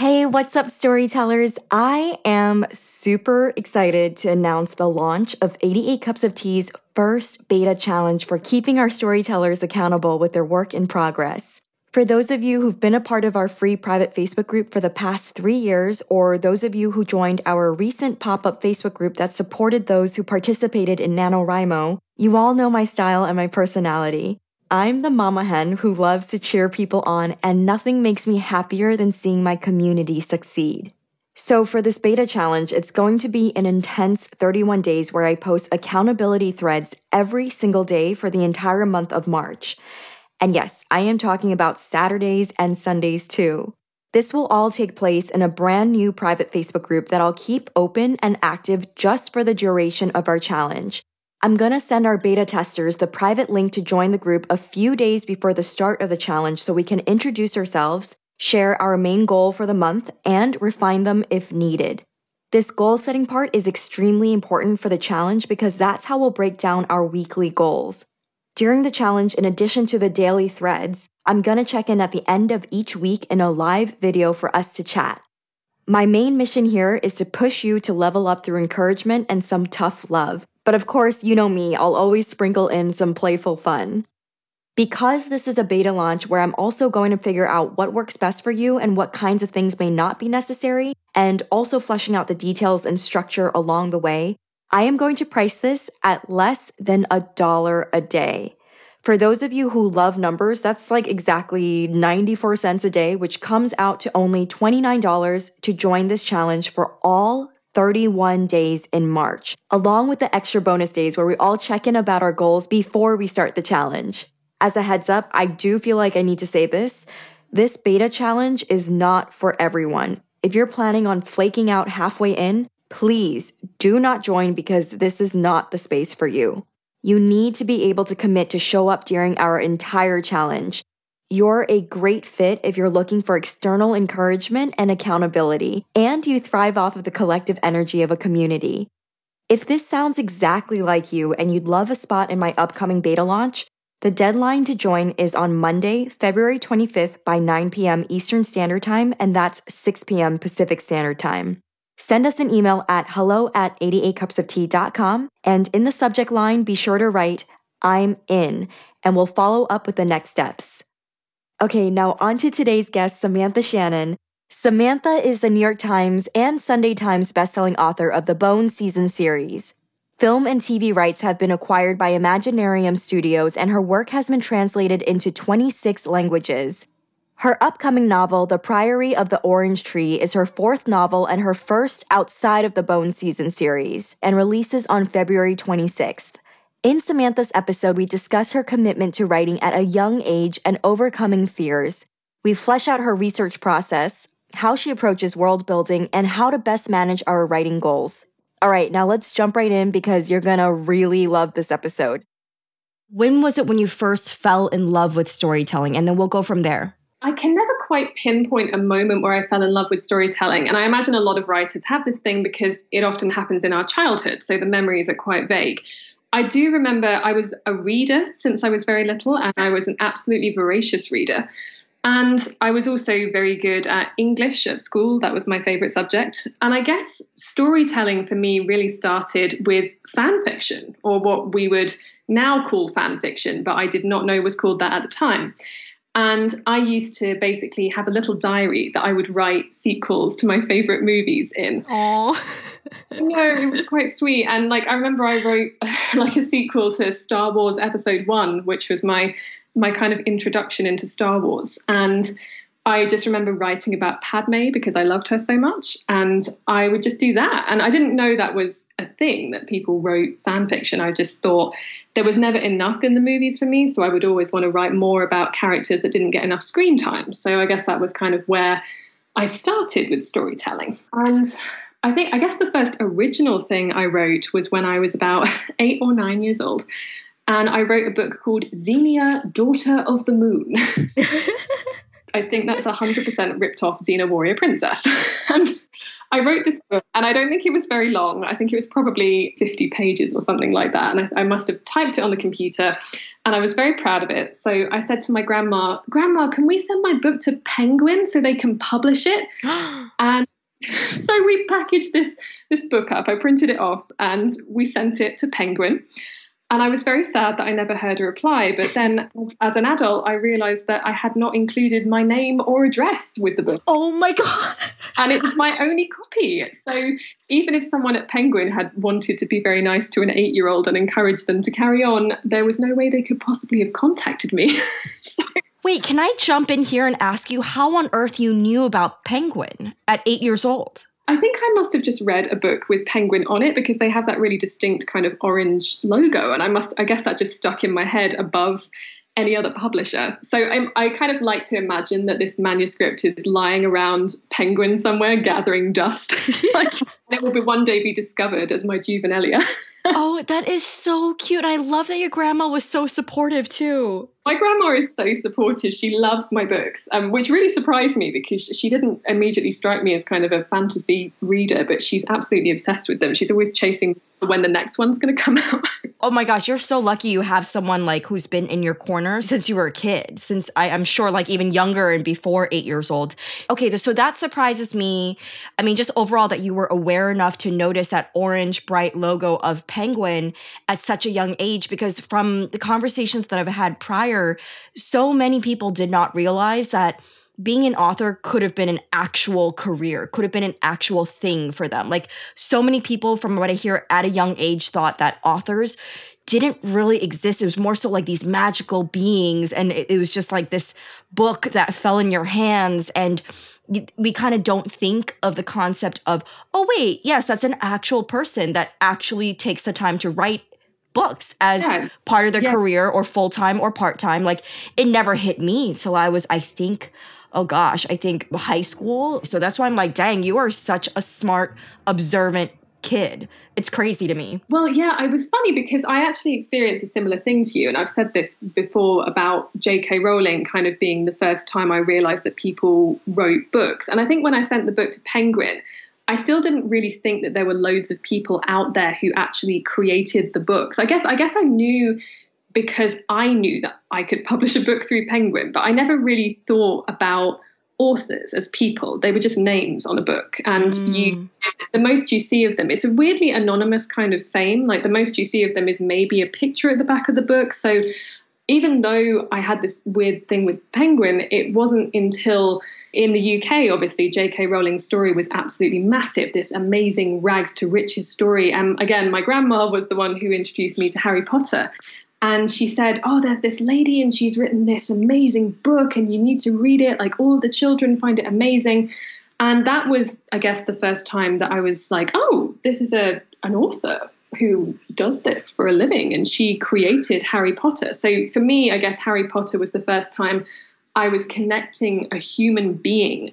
Hey, what's up, storytellers? I am super excited to announce the launch of 88 Cups of Tea's first beta challenge for keeping our storytellers accountable with their work in progress. For those of you who've been a part of our free private Facebook group for the past three years, or those of you who joined our recent pop up Facebook group that supported those who participated in NaNoWriMo, you all know my style and my personality. I'm the mama hen who loves to cheer people on, and nothing makes me happier than seeing my community succeed. So, for this beta challenge, it's going to be an intense 31 days where I post accountability threads every single day for the entire month of March. And yes, I am talking about Saturdays and Sundays too. This will all take place in a brand new private Facebook group that I'll keep open and active just for the duration of our challenge. I'm going to send our beta testers the private link to join the group a few days before the start of the challenge so we can introduce ourselves, share our main goal for the month, and refine them if needed. This goal setting part is extremely important for the challenge because that's how we'll break down our weekly goals. During the challenge, in addition to the daily threads, I'm going to check in at the end of each week in a live video for us to chat. My main mission here is to push you to level up through encouragement and some tough love. But of course, you know me, I'll always sprinkle in some playful fun. Because this is a beta launch where I'm also going to figure out what works best for you and what kinds of things may not be necessary, and also fleshing out the details and structure along the way, I am going to price this at less than a dollar a day. For those of you who love numbers, that's like exactly 94 cents a day, which comes out to only $29 to join this challenge for all 31 days in March, along with the extra bonus days where we all check in about our goals before we start the challenge. As a heads up, I do feel like I need to say this. This beta challenge is not for everyone. If you're planning on flaking out halfway in, please do not join because this is not the space for you. You need to be able to commit to show up during our entire challenge. You're a great fit if you're looking for external encouragement and accountability, and you thrive off of the collective energy of a community. If this sounds exactly like you and you'd love a spot in my upcoming beta launch, the deadline to join is on Monday, February 25th by 9 p.m. Eastern Standard Time, and that's 6 p.m. Pacific Standard Time. Send us an email at hello at 88cupsoftea.com, and in the subject line, be sure to write, I'm in, and we'll follow up with the next steps. Okay, now on to today's guest, Samantha Shannon. Samantha is the New York Times and Sunday Times bestselling author of the Bone season series. Film and TV rights have been acquired by Imaginarium Studios, and her work has been translated into 26 languages. Her upcoming novel, The Priory of the Orange Tree, is her fourth novel and her first outside of the Bone season series, and releases on February 26th. In Samantha's episode, we discuss her commitment to writing at a young age and overcoming fears. We flesh out her research process, how she approaches world building, and how to best manage our writing goals. All right, now let's jump right in because you're gonna really love this episode. When was it when you first fell in love with storytelling? And then we'll go from there. I can never quite pinpoint a moment where I fell in love with storytelling. And I imagine a lot of writers have this thing because it often happens in our childhood. So the memories are quite vague. I do remember I was a reader since I was very little, and I was an absolutely voracious reader. And I was also very good at English at school. That was my favorite subject. And I guess storytelling for me really started with fan fiction, or what we would now call fan fiction, but I did not know it was called that at the time. And I used to basically have a little diary that I would write sequels to my favorite movies in. Oh. no, it was quite sweet. And like I remember I wrote like a sequel to Star Wars Episode 1, which was my my kind of introduction into Star Wars. And I just remember writing about Padme because I loved her so much. And I would just do that. And I didn't know that was a thing that people wrote fan fiction. I just thought there was never enough in the movies for me. So I would always want to write more about characters that didn't get enough screen time. So I guess that was kind of where I started with storytelling. And I think, I guess the first original thing I wrote was when I was about eight or nine years old. And I wrote a book called Xenia, Daughter of the Moon. I think that's 100% ripped off Xena Warrior Princess. and I wrote this book, and I don't think it was very long. I think it was probably 50 pages or something like that. And I, I, must have typed it on the computer, and I was very proud of it. So I said to my grandma, Grandma, can we send my book to Penguin so they can publish it? and so we packaged this this book up. I printed it off, and we sent it to Penguin. And I was very sad that I never heard a reply. But then, as an adult, I realized that I had not included my name or address with the book. Oh my God. And it was my only copy. So even if someone at Penguin had wanted to be very nice to an eight year old and encourage them to carry on, there was no way they could possibly have contacted me. so, Wait, can I jump in here and ask you how on earth you knew about Penguin at eight years old? I think I must have just read a book with penguin on it because they have that really distinct kind of orange logo, and I must, I guess that just stuck in my head above any other publisher. So I, I kind of like to imagine that this manuscript is lying around Penguin somewhere, gathering dust. like, it will be one day be discovered as my juvenilia. oh, that is so cute. I love that your grandma was so supportive too. My grandma is so supportive. She loves my books, um, which really surprised me because she didn't immediately strike me as kind of a fantasy reader, but she's absolutely obsessed with them. She's always chasing when the next one's going to come out. oh my gosh, you're so lucky you have someone like who's been in your corner since you were a kid, since I, am sure like even younger and before eight years old. Okay, so that surprises me. I mean, just overall that you were aware enough to notice that orange bright logo of Penguin at such a young age, because from the conversations that I've had prior, so many people did not realize that being an author could have been an actual career, could have been an actual thing for them. Like so many people from what I hear at a young age thought that authors didn't really exist. It was more so like these magical beings and it, it was just like this book that fell in your hands and we kind of don't think of the concept of, oh, wait, yes, that's an actual person that actually takes the time to write books as yeah. part of their yes. career or full time or part time. Like it never hit me until I was, I think, oh gosh, I think high school. So that's why I'm like, dang, you are such a smart, observant kid. It's crazy to me. Well, yeah, I was funny because I actually experienced a similar thing to you. And I've said this before about J.K. Rowling kind of being the first time I realized that people wrote books. And I think when I sent the book to Penguin, I still didn't really think that there were loads of people out there who actually created the books. I guess I guess I knew because I knew that I could publish a book through Penguin, but I never really thought about authors as people. They were just names on a book. And mm. you the most you see of them, it's a weirdly anonymous kind of fame. Like the most you see of them is maybe a picture at the back of the book. So even though I had this weird thing with Penguin, it wasn't until in the UK, obviously, J.K. Rowling's story was absolutely massive, this amazing rags to riches story. And again, my grandma was the one who introduced me to Harry Potter. And she said, Oh, there's this lady, and she's written this amazing book, and you need to read it. Like, all the children find it amazing. And that was, I guess, the first time that I was like, Oh, this is a an author who does this for a living and she created Harry Potter. So for me, I guess Harry Potter was the first time I was connecting a human being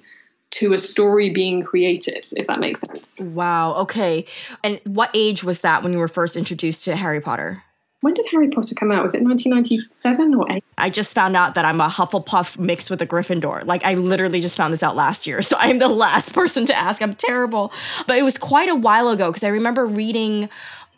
to a story being created, if that makes sense. Wow. Okay. And what age was that when you were first introduced to Harry Potter? When did Harry Potter come out? Was it 1997 or 8? I just found out that I'm a Hufflepuff mixed with a Gryffindor. Like, I literally just found this out last year. So I'm the last person to ask. I'm terrible. But it was quite a while ago because I remember reading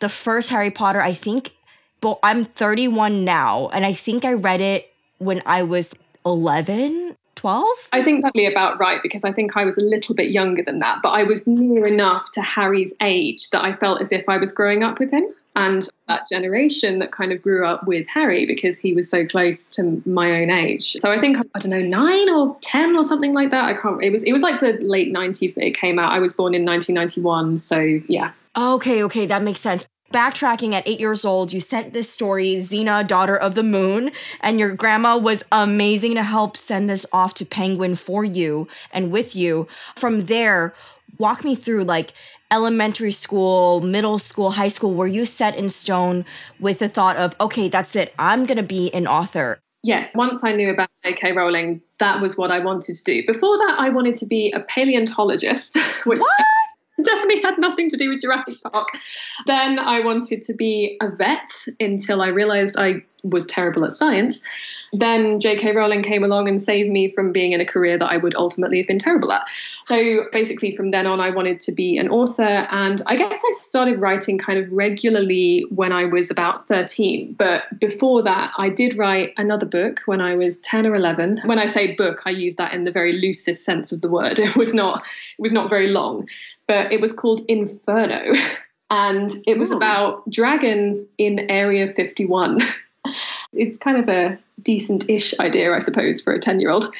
the first Harry Potter, I think, but I'm 31 now, and I think I read it when I was 11, 12? I think probably about right because I think I was a little bit younger than that, but I was near enough to Harry's age that I felt as if I was growing up with him. And that generation that kind of grew up with Harry because he was so close to my own age. So I think I don't know nine or ten or something like that. I can't. It was it was like the late nineties that it came out. I was born in 1991, so yeah. Okay, okay, that makes sense. backtracking at eight years old, you sent this story, Xena, daughter of the moon, and your grandma was amazing to help send this off to Penguin for you and with you. From there, walk me through like elementary school, middle school, high school, were you set in stone with the thought of, okay, that's it, I'm going to be an author? Yes, once I knew about J.K. Rowling, that was what I wanted to do. Before that, I wanted to be a paleontologist, which what? definitely had nothing to do with Jurassic Park. Then I wanted to be a vet until I realized I was terrible at science. Then J.K. Rowling came along and saved me from being in a career that I would ultimately have been terrible at. So basically, from then on, I wanted to be an author. And I guess I started writing kind of regularly when I was about 13. But before that, I did write another book when I was 10 or 11. When I say book, I use that in the very loosest sense of the word. It was not, it was not very long, but it was called Inferno. And it was Ooh. about dragons in Area 51. it's kind of a decent ish idea, I suppose, for a 10 year old.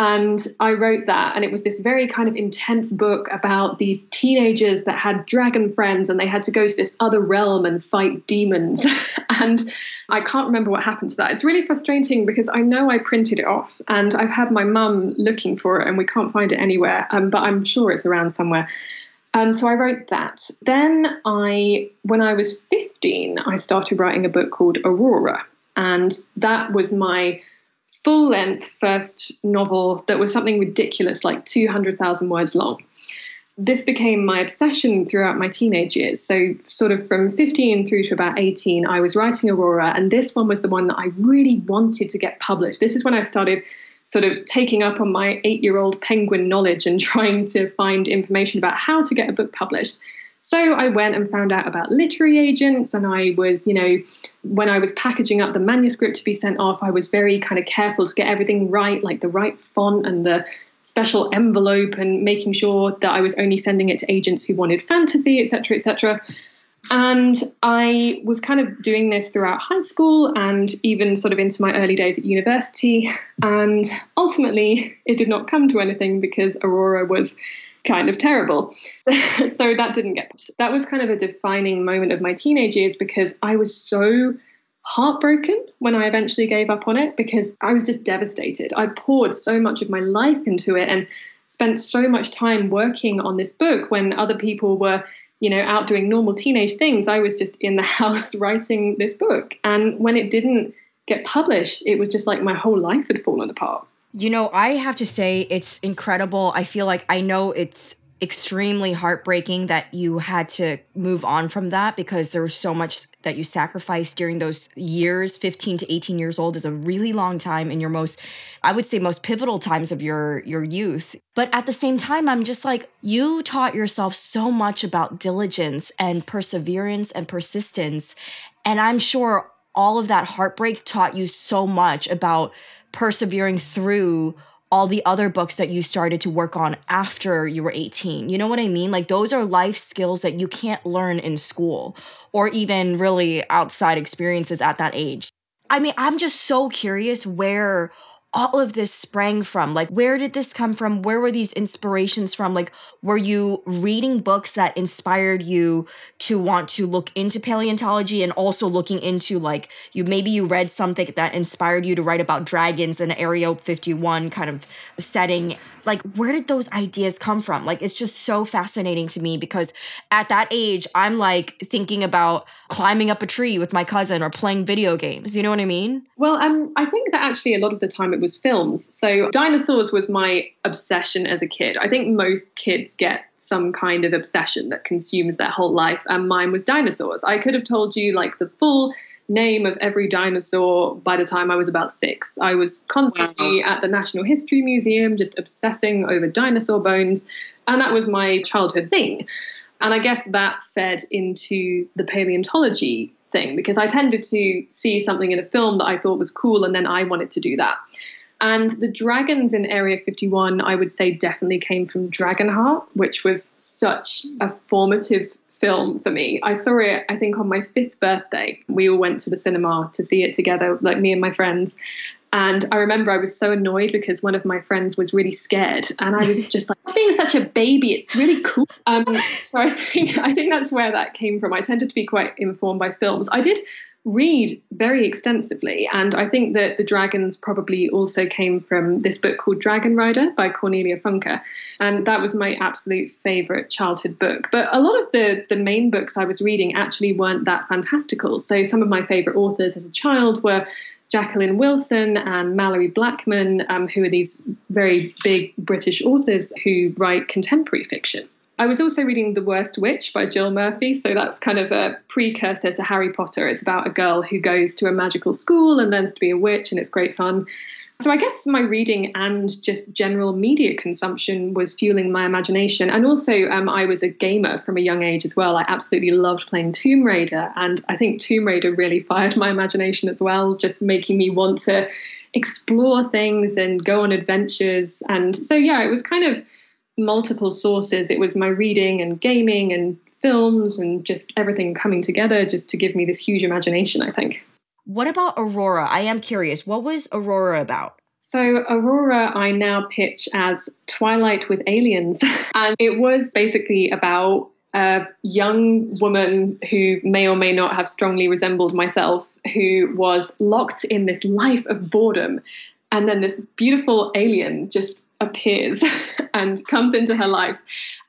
And I wrote that, and it was this very kind of intense book about these teenagers that had dragon friends and they had to go to this other realm and fight demons. and I can't remember what happened to that. It's really frustrating because I know I printed it off and I've had my mum looking for it and we can't find it anywhere, um, but I'm sure it's around somewhere. Um, so I wrote that. Then I, when I was 15, I started writing a book called Aurora. And that was my full length first novel that was something ridiculous, like 200,000 words long. This became my obsession throughout my teenage years. So, sort of from 15 through to about 18, I was writing Aurora, and this one was the one that I really wanted to get published. This is when I started sort of taking up on my eight year old penguin knowledge and trying to find information about how to get a book published. So I went and found out about literary agents, and I was, you know, when I was packaging up the manuscript to be sent off, I was very kind of careful to get everything right, like the right font and the special envelope, and making sure that I was only sending it to agents who wanted fantasy, etc., etc. And I was kind of doing this throughout high school and even sort of into my early days at university. And ultimately, it did not come to anything because Aurora was kind of terrible. so that didn't get pushed. That was kind of a defining moment of my teenage years because I was so heartbroken when I eventually gave up on it because I was just devastated. I poured so much of my life into it and spent so much time working on this book when other people were, you know, out doing normal teenage things. I was just in the house writing this book. And when it didn't get published, it was just like my whole life had fallen apart. You know, I have to say it's incredible. I feel like I know it's extremely heartbreaking that you had to move on from that because there was so much that you sacrificed during those years. 15 to 18 years old is a really long time in your most i would say most pivotal times of your your youth. But at the same time i'm just like you taught yourself so much about diligence and perseverance and persistence. And i'm sure all of that heartbreak taught you so much about persevering through all the other books that you started to work on after you were 18. You know what I mean? Like those are life skills that you can't learn in school or even really outside experiences at that age. I mean, I'm just so curious where all of this sprang from? Like, where did this come from? Where were these inspirations from? Like, were you reading books that inspired you to want to look into paleontology and also looking into, like, you maybe you read something that inspired you to write about dragons in Area 51 kind of setting? Like, where did those ideas come from? Like, it's just so fascinating to me because at that age, I'm like thinking about climbing up a tree with my cousin or playing video games. You know what I mean? Well, um, I think that actually a lot of the time it was films. So dinosaurs was my obsession as a kid. I think most kids get some kind of obsession that consumes their whole life, and mine was dinosaurs. I could have told you like the full name of every dinosaur by the time I was about six. I was constantly wow. at the Natural History Museum, just obsessing over dinosaur bones, and that was my childhood thing. And I guess that fed into the paleontology thing because I tended to see something in a film that I thought was cool and then I wanted to do that. And the dragons in Area 51, I would say, definitely came from Dragonheart, which was such a formative film for me. I saw it, I think, on my fifth birthday. We all went to the cinema to see it together, like me and my friends. And I remember I was so annoyed because one of my friends was really scared, and I was just like, "Being such a baby, it's really cool." Um, so I think I think that's where that came from. I tended to be quite informed by films. I did read very extensively. And I think that the dragons probably also came from this book called Dragon Rider by Cornelia Funke. And that was my absolute favorite childhood book. But a lot of the, the main books I was reading actually weren't that fantastical. So some of my favorite authors as a child were Jacqueline Wilson and Malorie Blackman, um, who are these very big British authors who write contemporary fiction. I was also reading The Worst Witch by Jill Murphy. So that's kind of a precursor to Harry Potter. It's about a girl who goes to a magical school and learns to be a witch, and it's great fun. So I guess my reading and just general media consumption was fueling my imagination. And also, um, I was a gamer from a young age as well. I absolutely loved playing Tomb Raider. And I think Tomb Raider really fired my imagination as well, just making me want to explore things and go on adventures. And so, yeah, it was kind of multiple sources. It was my reading and gaming and films and just everything coming together just to give me this huge imagination, I think. What about Aurora? I am curious. What was Aurora about? So, Aurora, I now pitch as Twilight with Aliens. and it was basically about a young woman who may or may not have strongly resembled myself, who was locked in this life of boredom. And then this beautiful alien just appears and comes into her life.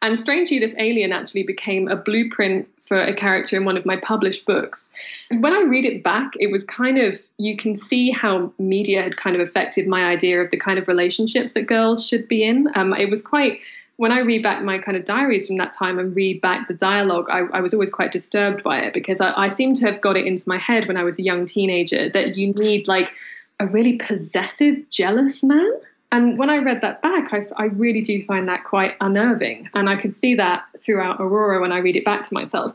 And strangely, this alien actually became a blueprint for a character in one of my published books. And When I read it back, it was kind of, you can see how media had kind of affected my idea of the kind of relationships that girls should be in. Um, it was quite, when I read back my kind of diaries from that time and read back the dialogue, I, I was always quite disturbed by it because I, I seem to have got it into my head when I was a young teenager that you need like a really possessive, jealous man and when I read that back, I, I, really do find that quite unnerving. And I could see that throughout Aurora when I read it back to myself.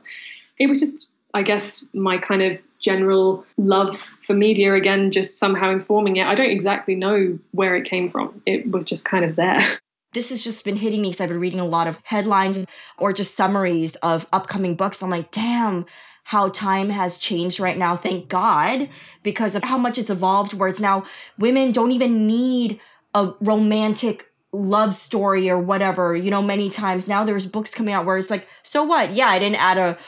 It was just, I guess, my kind of general love for media again, just somehow informing it. I don't exactly know where it came from, it was just kind of there. This has just been hitting me because I've been reading a lot of headlines or just summaries of upcoming books. I'm like, damn, how time has changed right now. Thank God, because of how much it's evolved, where it's now women don't even need a romantic love story or whatever you know many times. Now there's books coming out where it's like so what? Yeah i didn't add a,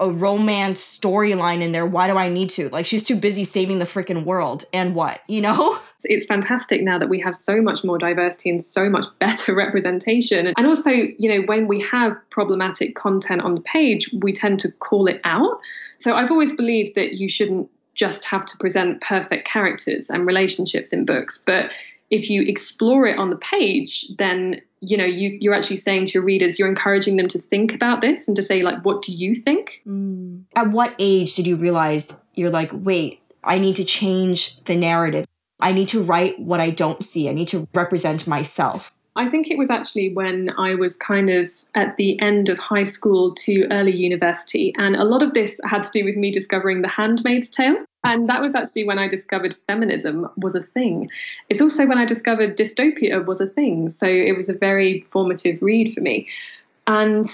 a romance storyline in there. Why do i need to? Like she's too busy saving the freaking world. And what you know? It's fantastic now that we have so much more diversity and so much better representation. And also you know when we have problematic content on the page we tend to call it out. So i've always believed that you shouldn't just have to present perfect characters and relationships in books but if you explore it on the page, then you know you you're actually saying to your readers, you're encouraging them to think about this and to say like, what do you think? Mm. At what age did you realize you're like, wait, I need to change the narrative. I need to write what I don't see. I need to represent myself. I think it was actually when I was kind of at the end of high school to early university. And a lot of this had to do with me discovering The Handmaid's Tale. And that was actually when I discovered feminism was a thing. It's also when I discovered dystopia was a thing. So it was a very formative read for me. And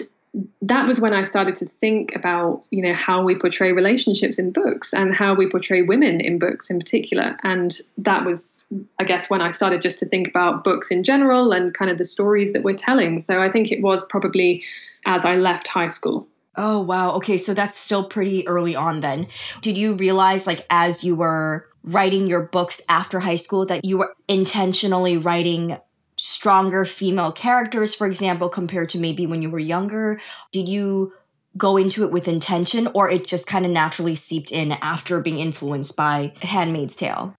that was when I started to think about, you know, how we portray relationships in books and how we portray women in books in particular. And that was, I guess, when I started just to think about books in general and kind of the stories that we're telling. So I think it was probably as I left high school. Oh, wow. Okay. So that's still pretty early on then. Did you realize, like, as you were writing your books after high school, that you were intentionally writing stronger female characters, for example, compared to maybe when you were younger? Did you go into it with intention or it just kind of naturally seeped in after being influenced by Handmaid's Tale?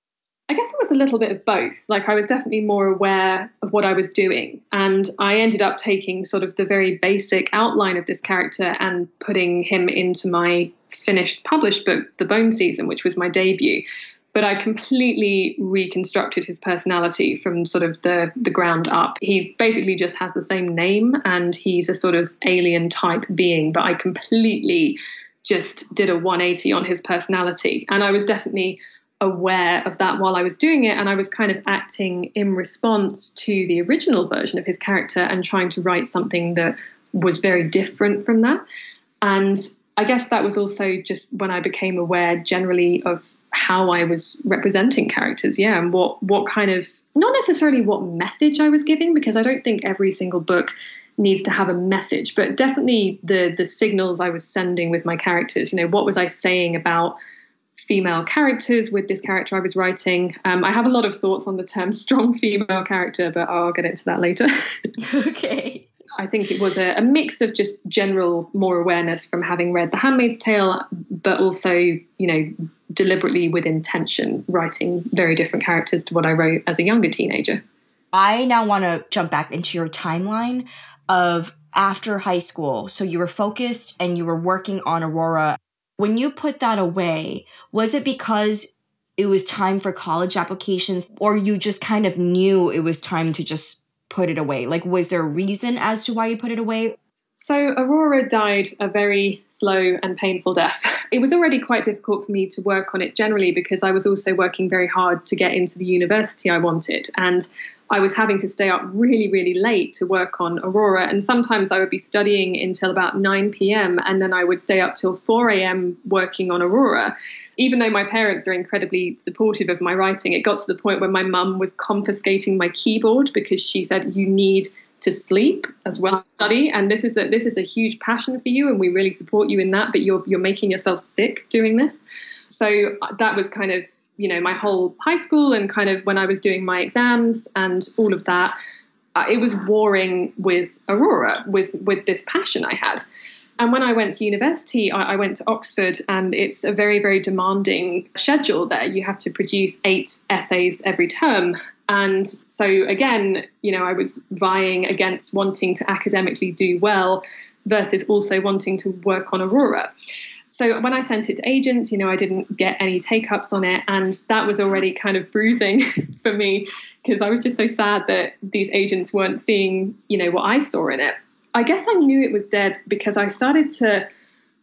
I guess it was a little bit of both. Like I was definitely more aware of what I was doing. And I ended up taking sort of the very basic outline of this character and putting him into my finished published book, The Bone Season, which was my debut but I completely reconstructed his personality from sort of the the ground up. He basically just has the same name and he's a sort of alien type being, but I completely just did a 180 on his personality. And I was definitely aware of that while I was doing it. And I was kind of acting in response to the original version of his character and trying to write something that was very different from that. And I guess that was also just when I became aware generally of how I was representing characters, yeah, and what what kind of not necessarily what message I was giving, because I don't think every single book needs to have a message, but definitely the the signals I was sending with my characters. You know, what was I saying about female characters with this character I was writing? Um, I have a lot of thoughts on the term strong female character, but I'll get into that later. okay. I think it was a, a, mix of just general more awareness from having read The Handmaid's Tale, but also, you know, deliberately with intention, writing very different characters to what I wrote as a younger teenager. I now want to jump back into your timeline of after high school. So you were focused and you were working on Aurora. When you put that away, was it because it was time for college applications or you just kind of knew it was time to just put it away? Like, was there a reason as to why you put it away? So, Aurora died a very slow and painful death. It was already quite difficult for me to work on it generally because I was also working very hard to get into the university I wanted. And I was having to stay up really, really late to work on Aurora. And sometimes I would be studying until about 9 p.m. and then I would stay up till 4 a.m. working on Aurora. Even though my parents are incredibly supportive of my writing, it got to the point where my mum was confiscating my keyboard because she said, You need to sleep as well as study and this is a this is a huge passion for you and we really support you in that but you're you're making yourself sick doing this so uh, that was kind of you know my whole high school and kind of when I was doing my exams and all of that uh, it was warring with Aurora with with this passion I had and when I went to university, I, I, went to Oxford, and it's a very, very demanding schedule there. You have to produce eight essays every term. And so, again, you know, I was vying against wanting to academically do well versus also wanting to work on Aurora. So when I sent it to agents, you know, I didn't get any take ups on it. And that was already kind of bruising for me because I was just so sad that these agents weren't seeing, you know, what I saw in it. I guess I knew it was dead because I started to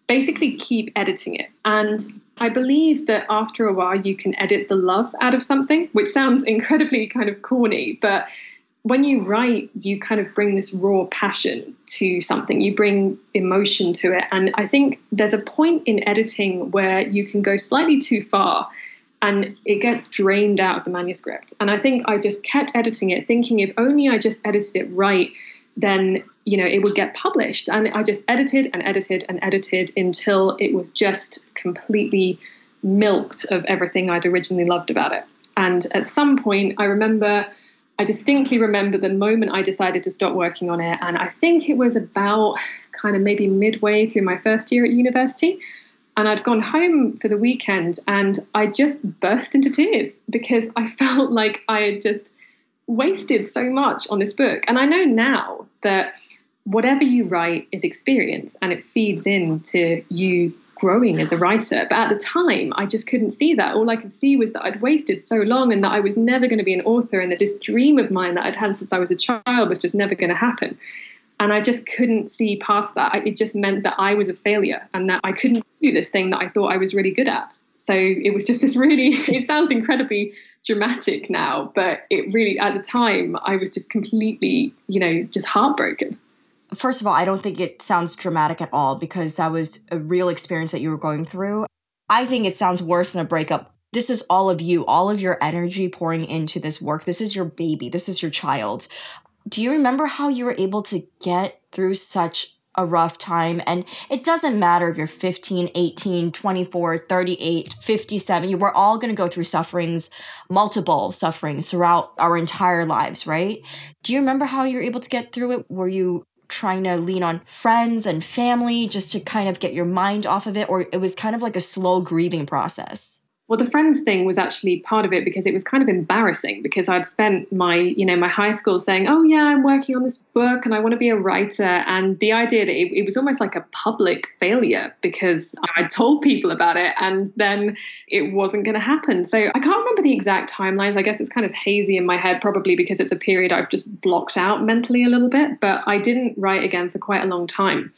basically keep editing it. And I believe that after a while you can edit the love out of something, which sounds incredibly kind of corny, but when you write, you kind of bring this raw passion to something, you bring emotion to it. And I think there's a point in editing where you can go slightly too far and it gets drained out of the manuscript. And I think I just kept editing it, thinking if only I just edited it right, then you know it would get published. And i just edited and edited and edited until it was just completely milked of everything i'd originally loved about it. And at some point i remember i distinctly remember the moment i decided to stop working on it. And i think it was about kind of maybe midway through my first year at university. And I'd gone home for the weekend and I just burst into tears because I felt like I had just wasted so much on this book. And I know now that whatever you write is experience and it feeds into you growing as a writer. But at the time, I just couldn't see that. All I could see was that I'd wasted so long and that I was never going to be an author and that this dream of mine that I'd had since I was a child was just never going to happen. And I just couldn't see past that. It just meant that I was a failure and that I couldn't do this thing that I thought I was really good at so it was just this really it sounds incredibly dramatic now but it really at the time i was just completely you know just heartbroken. First of all i don't think it sounds dramatic at all because that was a real experience that you were going through. I think it sounds worse than a breakup. This is all of you all of your energy pouring into this work. This is your baby. This is your child. Do you remember how you were able to get through such a rough time. And it doesn't matter if you're 15, 18, 24, 38, 57. We're all going to go through sufferings, multiple sufferings throughout our entire lives, right? Do you remember how you were able to get through it? Were you trying to lean on friends and family just to kind of get your mind off of it? Or it was kind of like a slow grieving process? Well the friends thing was actually part of it because it was kind of embarrassing because i'd spent my you know my high school saying oh yeah i'm working on this book and i want to be a writer. And the idea that it, it was almost like a public failure because i told people about it and then it wasn't going to happen. So i can't remember the exact timelines. I guess it's kind of hazy in my head probably because it's a period i've just blocked out mentally a little bit but i didn't write again for quite a long time.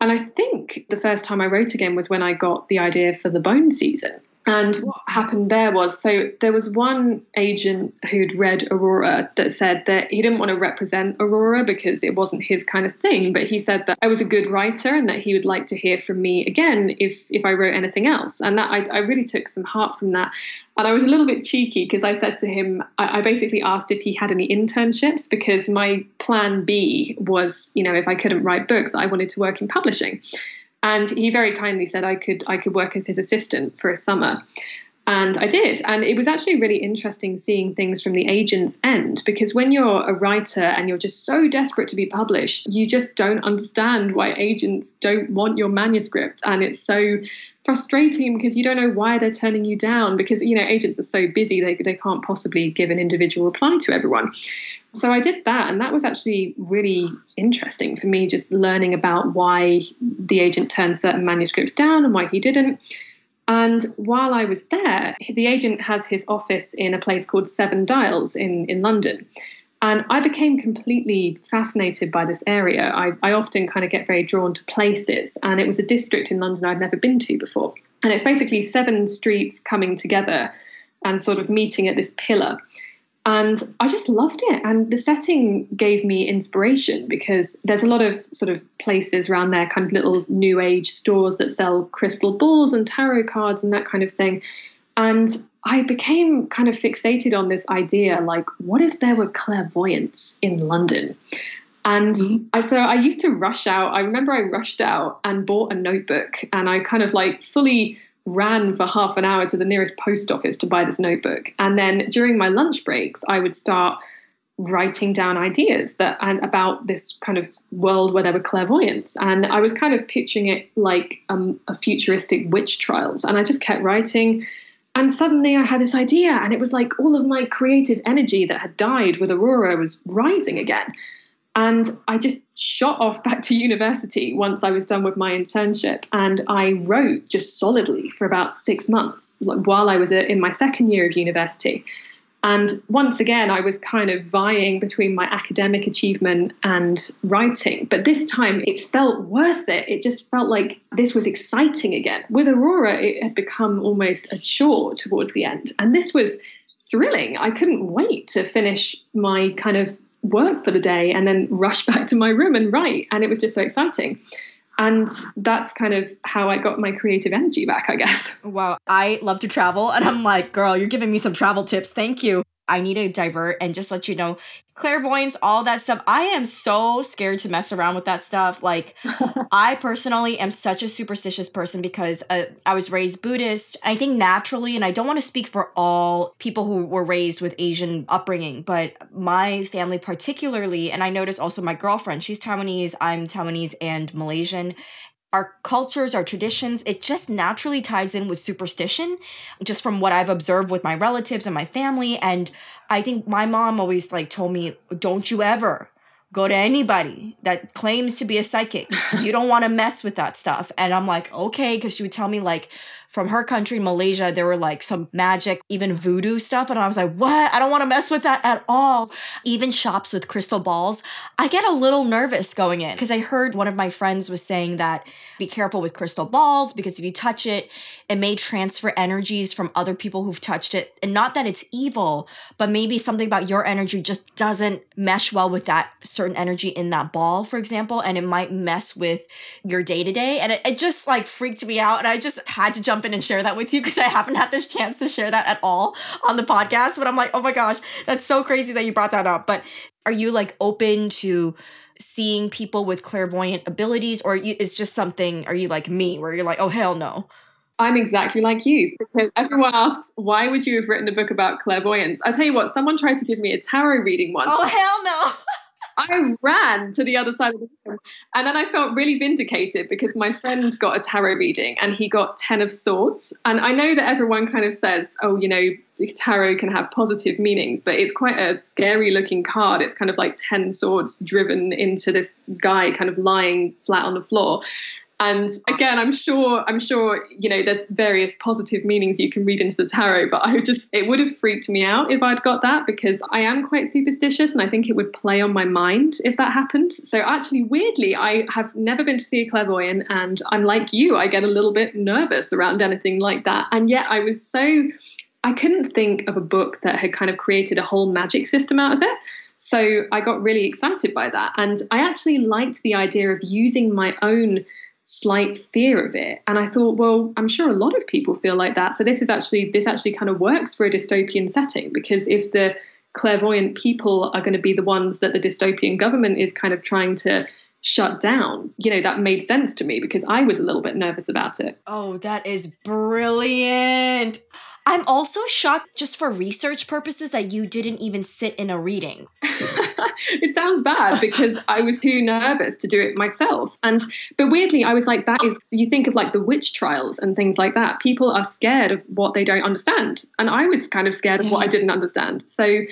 And I think the first time I wrote again was when I got the idea for the Bone season And what happened there was so there was one agent who'd read Aurora that said that he didn't want to represent Aurora because it wasn't his kind of thing, but he said that I was a good writer and that he would like to hear from me again if if I wrote anything else. And that I, I really took some heart from that. And I was a little bit cheeky because I said to him, I, I basically asked if he had any internships because my plan B was, you know, if I couldn't write books, I wanted to work in publishing and he very kindly said I could I could work as his assistant for a summer. And I did. And it was actually really interesting seeing things from the agent's end because when you're a writer and you're just so desperate to be published, you just don't understand why agents don't want your manuscript. And it's so frustrating because you don't know why they're turning you down because, you know, agents are so busy, they, they can't possibly give an individual reply to everyone. So I did that. And that was actually really interesting for me, just learning about why the agent turned certain manuscripts down and why he didn't. And while I was there, the agent has his office in a place called Seven Dials in, in London. And I became completely fascinated by this area. I, I often kind of get very drawn to places, and it was a district in London I'd never been to before. And it's basically seven streets coming together and sort of meeting at this pillar. And I just loved it. And the setting gave me inspiration because there's a lot of sort of places around there, kind of little new age stores that sell crystal balls and tarot cards and that kind of thing. And I became kind of fixated on this idea like, what if there were clairvoyants in London? And mm-hmm. I, so I used to rush out. I remember I rushed out and bought a notebook and I kind of like fully ran for half an hour to the nearest post office to buy this notebook. And then during my lunch breaks, I would start writing down ideas that and about this kind of world where there were clairvoyants. And i was kind of pitching it like um, a futuristic witch trials. And i just kept writing. And suddenly i had this idea and it was like all of my creative energy that had died with aurora was rising again and I just shot off back to university once I was done with my internship. And I wrote just solidly for about six months while I was in my second year of university. And once again, I was kind of vying between my academic achievement and writing. But this time it felt worth it. It just felt like this was exciting again. With Aurora, it had become almost a chore towards the end. And this was thrilling. I couldn't wait to finish my kind of work for the day and then rush back to my room and write. And it was just so exciting. And that's kind of how I got my creative energy back, I guess. Wow. I love to travel. And I'm like, girl, you're giving me some travel tips. Thank you. I need to divert and just let you know clairvoyance, all that stuff. I am so scared to mess around with that stuff. Like, I personally am such a superstitious person because uh, I was raised Buddhist. I think naturally, and I don't want to speak for all people who were raised with Asian upbringing, but my family particularly, and I notice also my girlfriend, she's Taiwanese, I'm Taiwanese and Malaysian our cultures, our traditions, it just naturally ties in with superstition, just from what I've observed with my relatives and my family. And I think my mom always like told me, don't you ever go to anybody that claims to be a psychic. You don't want to mess with that stuff. And I'm like, okay, because she would tell me like, from her country, Malaysia, there were like some magic, even voodoo stuff. And I was like, what? I don't want to mess with that at all. Even shops with crystal balls. I get a little nervous going in because I heard one of my friends was saying that be careful with crystal balls because if you touch it, it may transfer energies from other people who've touched it. And not that it's evil, but maybe something about your energy just doesn't mesh well with that certain energy in that ball, for example. And it might mess with your day to day. And it, it just like freaked me out. And I just had to jump jump in and share that with you because I haven't had this chance to share that at all on the podcast. But I'm like, oh my gosh, that's so crazy that you brought that up. But are you like open to seeing people with clairvoyant abilities, or it's just something? Are you like me, where you're like, oh hell no? I'm exactly like you because everyone asks, why would you have written a book about clairvoyance? I tell you what, someone tried to give me a tarot reading once. Oh hell no! I ran to the other side of the room. And then I felt really vindicated because my friend got a tarot reading and he got 10 of swords. And I know that everyone kind of says, oh, you know, tarot can have positive meanings, but it's quite a scary looking card. It's kind of like 10 swords driven into this guy kind of lying flat on the floor. And again, I'm sure, I'm sure, you know, there's various positive meanings you can read into the tarot, but I just, it would have freaked me out if I'd got that because I am quite superstitious and I think it would play on my mind if that happened. So actually, weirdly, I have never been to see a clairvoyant and I'm like you, I get a little bit nervous around anything like that. And yet I was so I couldn't think of a book that had kind of created a whole magic system out of it. So I got really excited by that. And I actually liked the idea of using my own slight fear of it. And I thought, well, I'm sure a lot of people feel like that. So this is actually this actually kind of works for a dystopian setting because if the clairvoyant people are going to be the ones that the dystopian government is kind of trying to shut down. You know, that made sense to me because I was a little bit nervous about it. Oh, that is brilliant. I'm also shocked just for research purposes that you didn't even sit in a reading. it sounds bad because I was too nervous to do it myself. And but weirdly, I was like, that is you think of like the witch trials and things like that. People are scared of what they don't understand. And I was kind of scared of what I didn't understand. So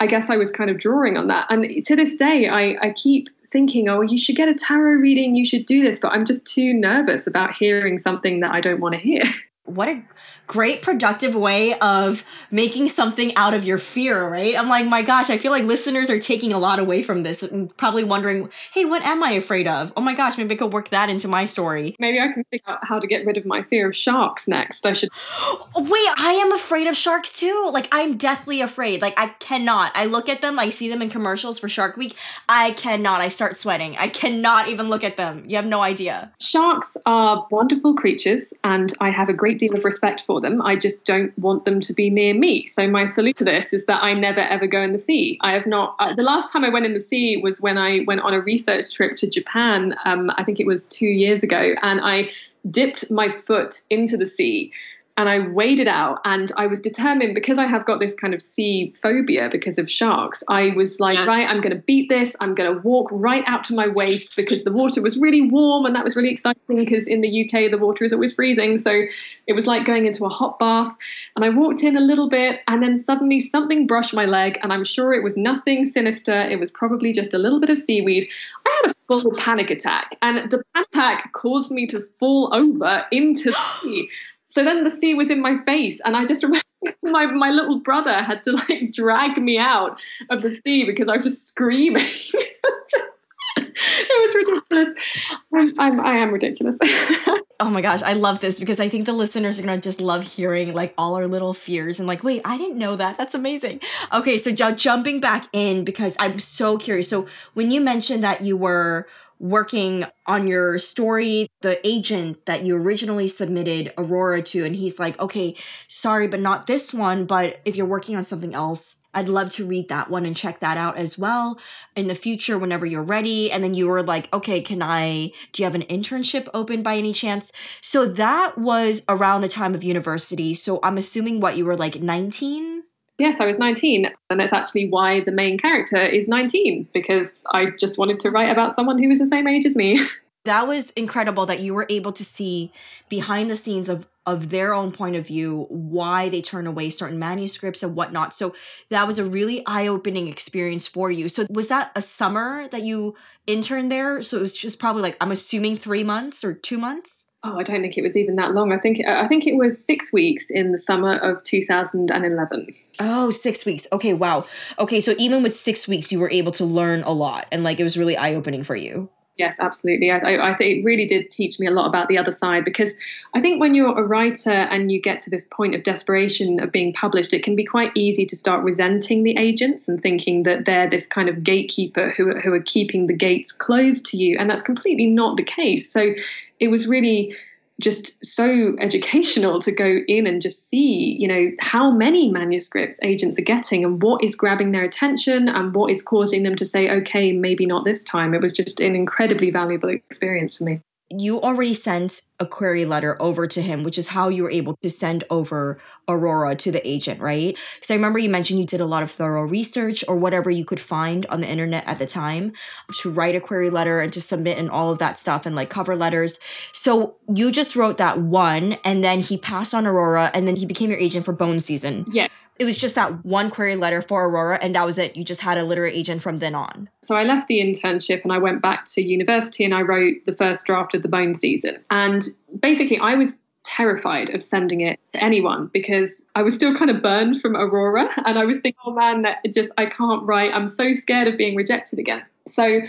I guess I was kind of drawing on that. And to this day, I, I keep thinking, oh, you should get a tarot reading, you should do this, but I'm just too nervous about hearing something that I don't want to hear. what a great productive way of making something out of your fear, right? I'm like, my gosh, I feel like listeners are taking a lot away from this and probably wondering, hey, what am I afraid of? Oh my gosh, maybe I could work that into my story. Maybe I can figure out how to get rid of my fear of sharks next. I should. Wait, I am afraid of sharks too. Like, I'm deathly afraid. Like, I cannot. I look at them, I see them in commercials for Shark Week. I cannot. I start sweating. I cannot even look at them. You have no idea. Sharks are wonderful creatures, and I have a great great deal of respect for them. I just don't want them to be near me. So my salute to this is that I never ever go in the sea. I have not. Uh, the last time I went in the sea was when I went on a research trip to Japan. Um, I think it was two years ago, and I dipped my foot into the sea and I waded out and I was determined because I have got this kind of sea phobia because of sharks. I was like, yeah. right, I'm going to beat this. I'm going to walk right out to my waist because the water was really warm and that was really exciting because in the UK the water is always freezing. So it was like going into a hot bath. And I walked in a little bit and then suddenly something brushed my leg and I'm sure it was nothing sinister. It was probably just a little bit of seaweed. I had a full panic attack and the panic attack caused me to fall over into the sea. So then the sea was in my face, and I just remember my my little brother had to like drag me out of the sea because I was just screaming. it was ridiculous. I'm, I'm I am ridiculous. oh my gosh, I love this because I think the listeners are gonna just love hearing like all our little fears and like, wait, I didn't know that. That's amazing. Okay, so j- jumping back in because I'm so curious. So when you mentioned that you were working on your story, the agent that you originally submitted Aurora to, and he's like, okay, sorry, but not this one. But if you're working on something else, I'd love to read that one and check that out as well in the future whenever you're ready. And then you were like, okay, can I, do you have an internship open by any chance? So that was around the time of university. So I'm assuming what you were like 19? Yes, I was 19. And that's actually why the main character is 19, because I just wanted to write about someone who was the same age as me. That was incredible that you were able to see behind the scenes of of their own point of view why they turn away certain manuscripts and whatnot. So that was a really eye-opening experience for you. So was that a summer that you interned there? So it was just probably like I'm assuming three months or two months? Oh, I don't think it was even that long. I think I think it was six weeks in the summer of 2011. Oh, six weeks. Okay, wow. Okay, so even with six weeks, you were able to learn a lot, and like it was really eye opening for you. Yes, absolutely. I, I, think it really did teach me a lot about the other side because I think when you're a writer and you get to this point of desperation of being published, it can be quite easy to start resenting the agents and thinking that they're this kind of gatekeeper who, who are keeping the gates closed to you. And that's completely not the case. So it was really just so educational to go in and just see, you know, how many manuscripts agents are getting and what is grabbing their attention and what is causing them to say, okay, maybe not this time. It was just an incredibly valuable experience for me you already sent a query letter over to him, which is how you were able to send over Aurora to the agent, right? Because I remember you mentioned you did a lot of thorough research or whatever you could find on the internet at the time to write a query letter and to submit and all of that stuff and like cover letters. So you just wrote that one and then he passed on Aurora and then he became your agent for Bone Season. Yeah. It was just that one query letter for Aurora, and that was it. You just had a literary agent from then on. So I left the internship and I went back to university and I wrote the first draft of the Bone season. And basically, I was terrified of sending it to anyone because I was still kind of burned from Aurora, and I was thinking, oh man, that just I can't write. I'm so scared of being rejected again. So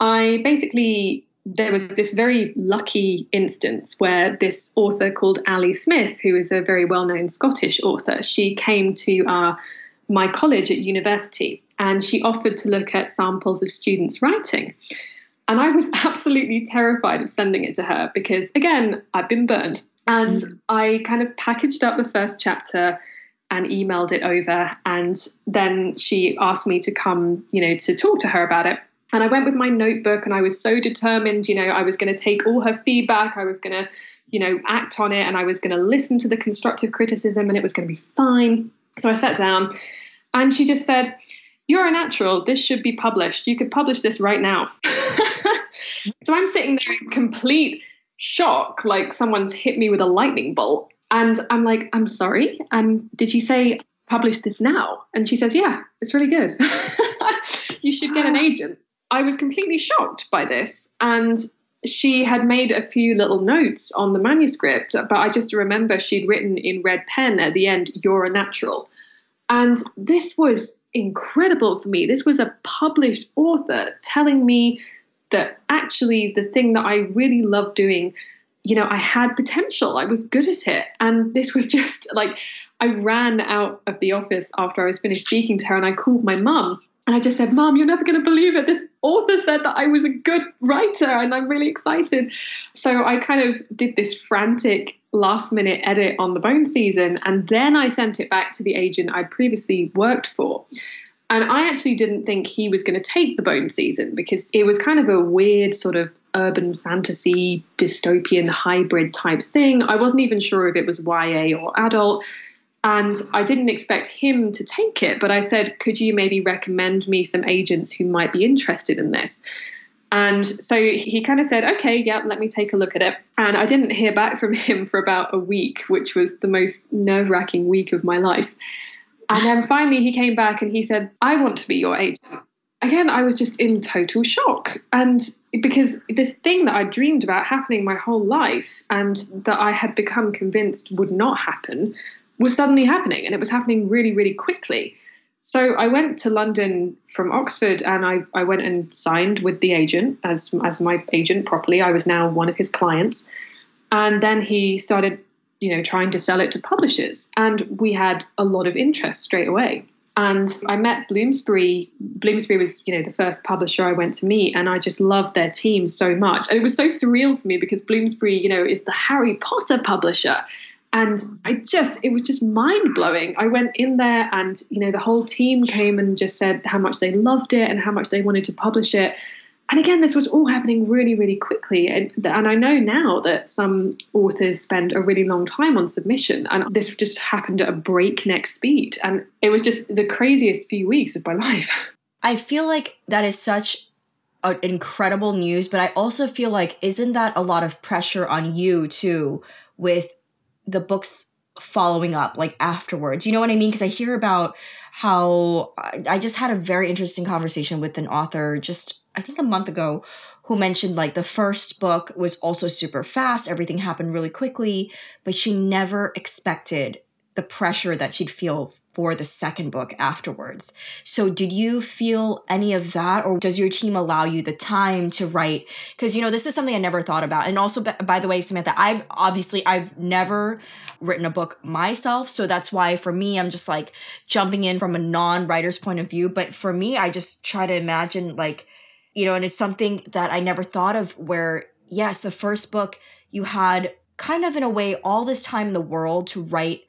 I basically there was this very lucky instance where this author called Ali Smith, who is a very well-known Scottish author, she came to our my college at university and she offered to look at samples of students' writing. And I was absolutely terrified of sending it to her because, again, I've been burned. And mm. I kind of packaged up the first chapter and emailed it over. And then she asked me to come, you know, to talk to her about it. And I went with my notebook and I was so determined, you know, I was going to take all her feedback. I was going to, you know, act on it and I was going to listen to the constructive criticism and it was going to be fine. So I sat down and she just said, You're a natural. This should be published. You could publish this right now. so I'm sitting there in complete shock, like someone's hit me with a lightning bolt. And I'm like, I'm sorry. Um, did you say publish this now? And she says, Yeah, it's really good. you should get an agent. I was completely shocked by this. And she had made a few little notes on the manuscript, but I just remember she'd written in red pen at the end, You're a natural. And this was incredible for me. This was a published author telling me that actually the thing that I really love doing, you know, I had potential. I was good at it. And this was just like, I ran out of the office after I was finished speaking to her and I called my mum and I just said, Mom, you're never going to believe it. This author said that I was a good writer and I'm really excited. So I kind of did this frantic last minute edit on the bone season. And then I sent it back to the agent I'd previously worked for. And I actually didn't think he was going to take the bone season because it was kind of a weird sort of urban fantasy dystopian hybrid type thing. I wasn't even sure if it was YA or adult. And I didn't expect him to take it, but I said, could you maybe recommend me some agents who might be interested in this? And so he kind of said, okay, yeah, let me take a look at it. And I didn't hear back from him for about a week, which was the most nerve wracking week of my life. And then finally he came back and he said, I want to be your agent. Again, I was just in total shock. And because this thing that I dreamed about happening my whole life and that I had become convinced would not happen was suddenly happening and it was happening really, really quickly. So I went to London from Oxford and I, I went and signed with the agent as, as my agent properly. I was now one of his clients. And then he started, you know, trying to sell it to publishers. And we had a lot of interest straight away. And I met Bloomsbury. Bloomsbury was, you know, the first publisher I went to meet, and I just loved their team so much. And it was so surreal for me because Bloomsbury, you know, is the Harry Potter publisher. And I just, it was just mind blowing. I went in there and, you know, the whole team came and just said how much they loved it and how much they wanted to publish it. And again, this was all happening really, really quickly. And, and I know now that some authors spend a really long time on submission, and this just happened at a breakneck speed. And it was just the craziest few weeks of my life. I feel like that is such an incredible news, but I also feel like, isn't that a lot of pressure on you too, with the books following up like afterwards. You know what i mean? Because i hear about how i just had a very interesting conversation with an author just i think a month ago who mentioned like the first book was also super fast everything happened really quickly but she never expected the pressure that she'd feel for the second book afterwards. So, did you feel any of that, or does your team allow you the time to write? Because, you know, this is something I never thought about. And also, by the way, Samantha, I've obviously, I've never written a book myself. So, that's why for me, I'm just like jumping in from a non writer's point of view. But for me, I just try to imagine, like, you know, and it's something that I never thought of where, yes, the first book, you had kind of in a way all this time in the world to write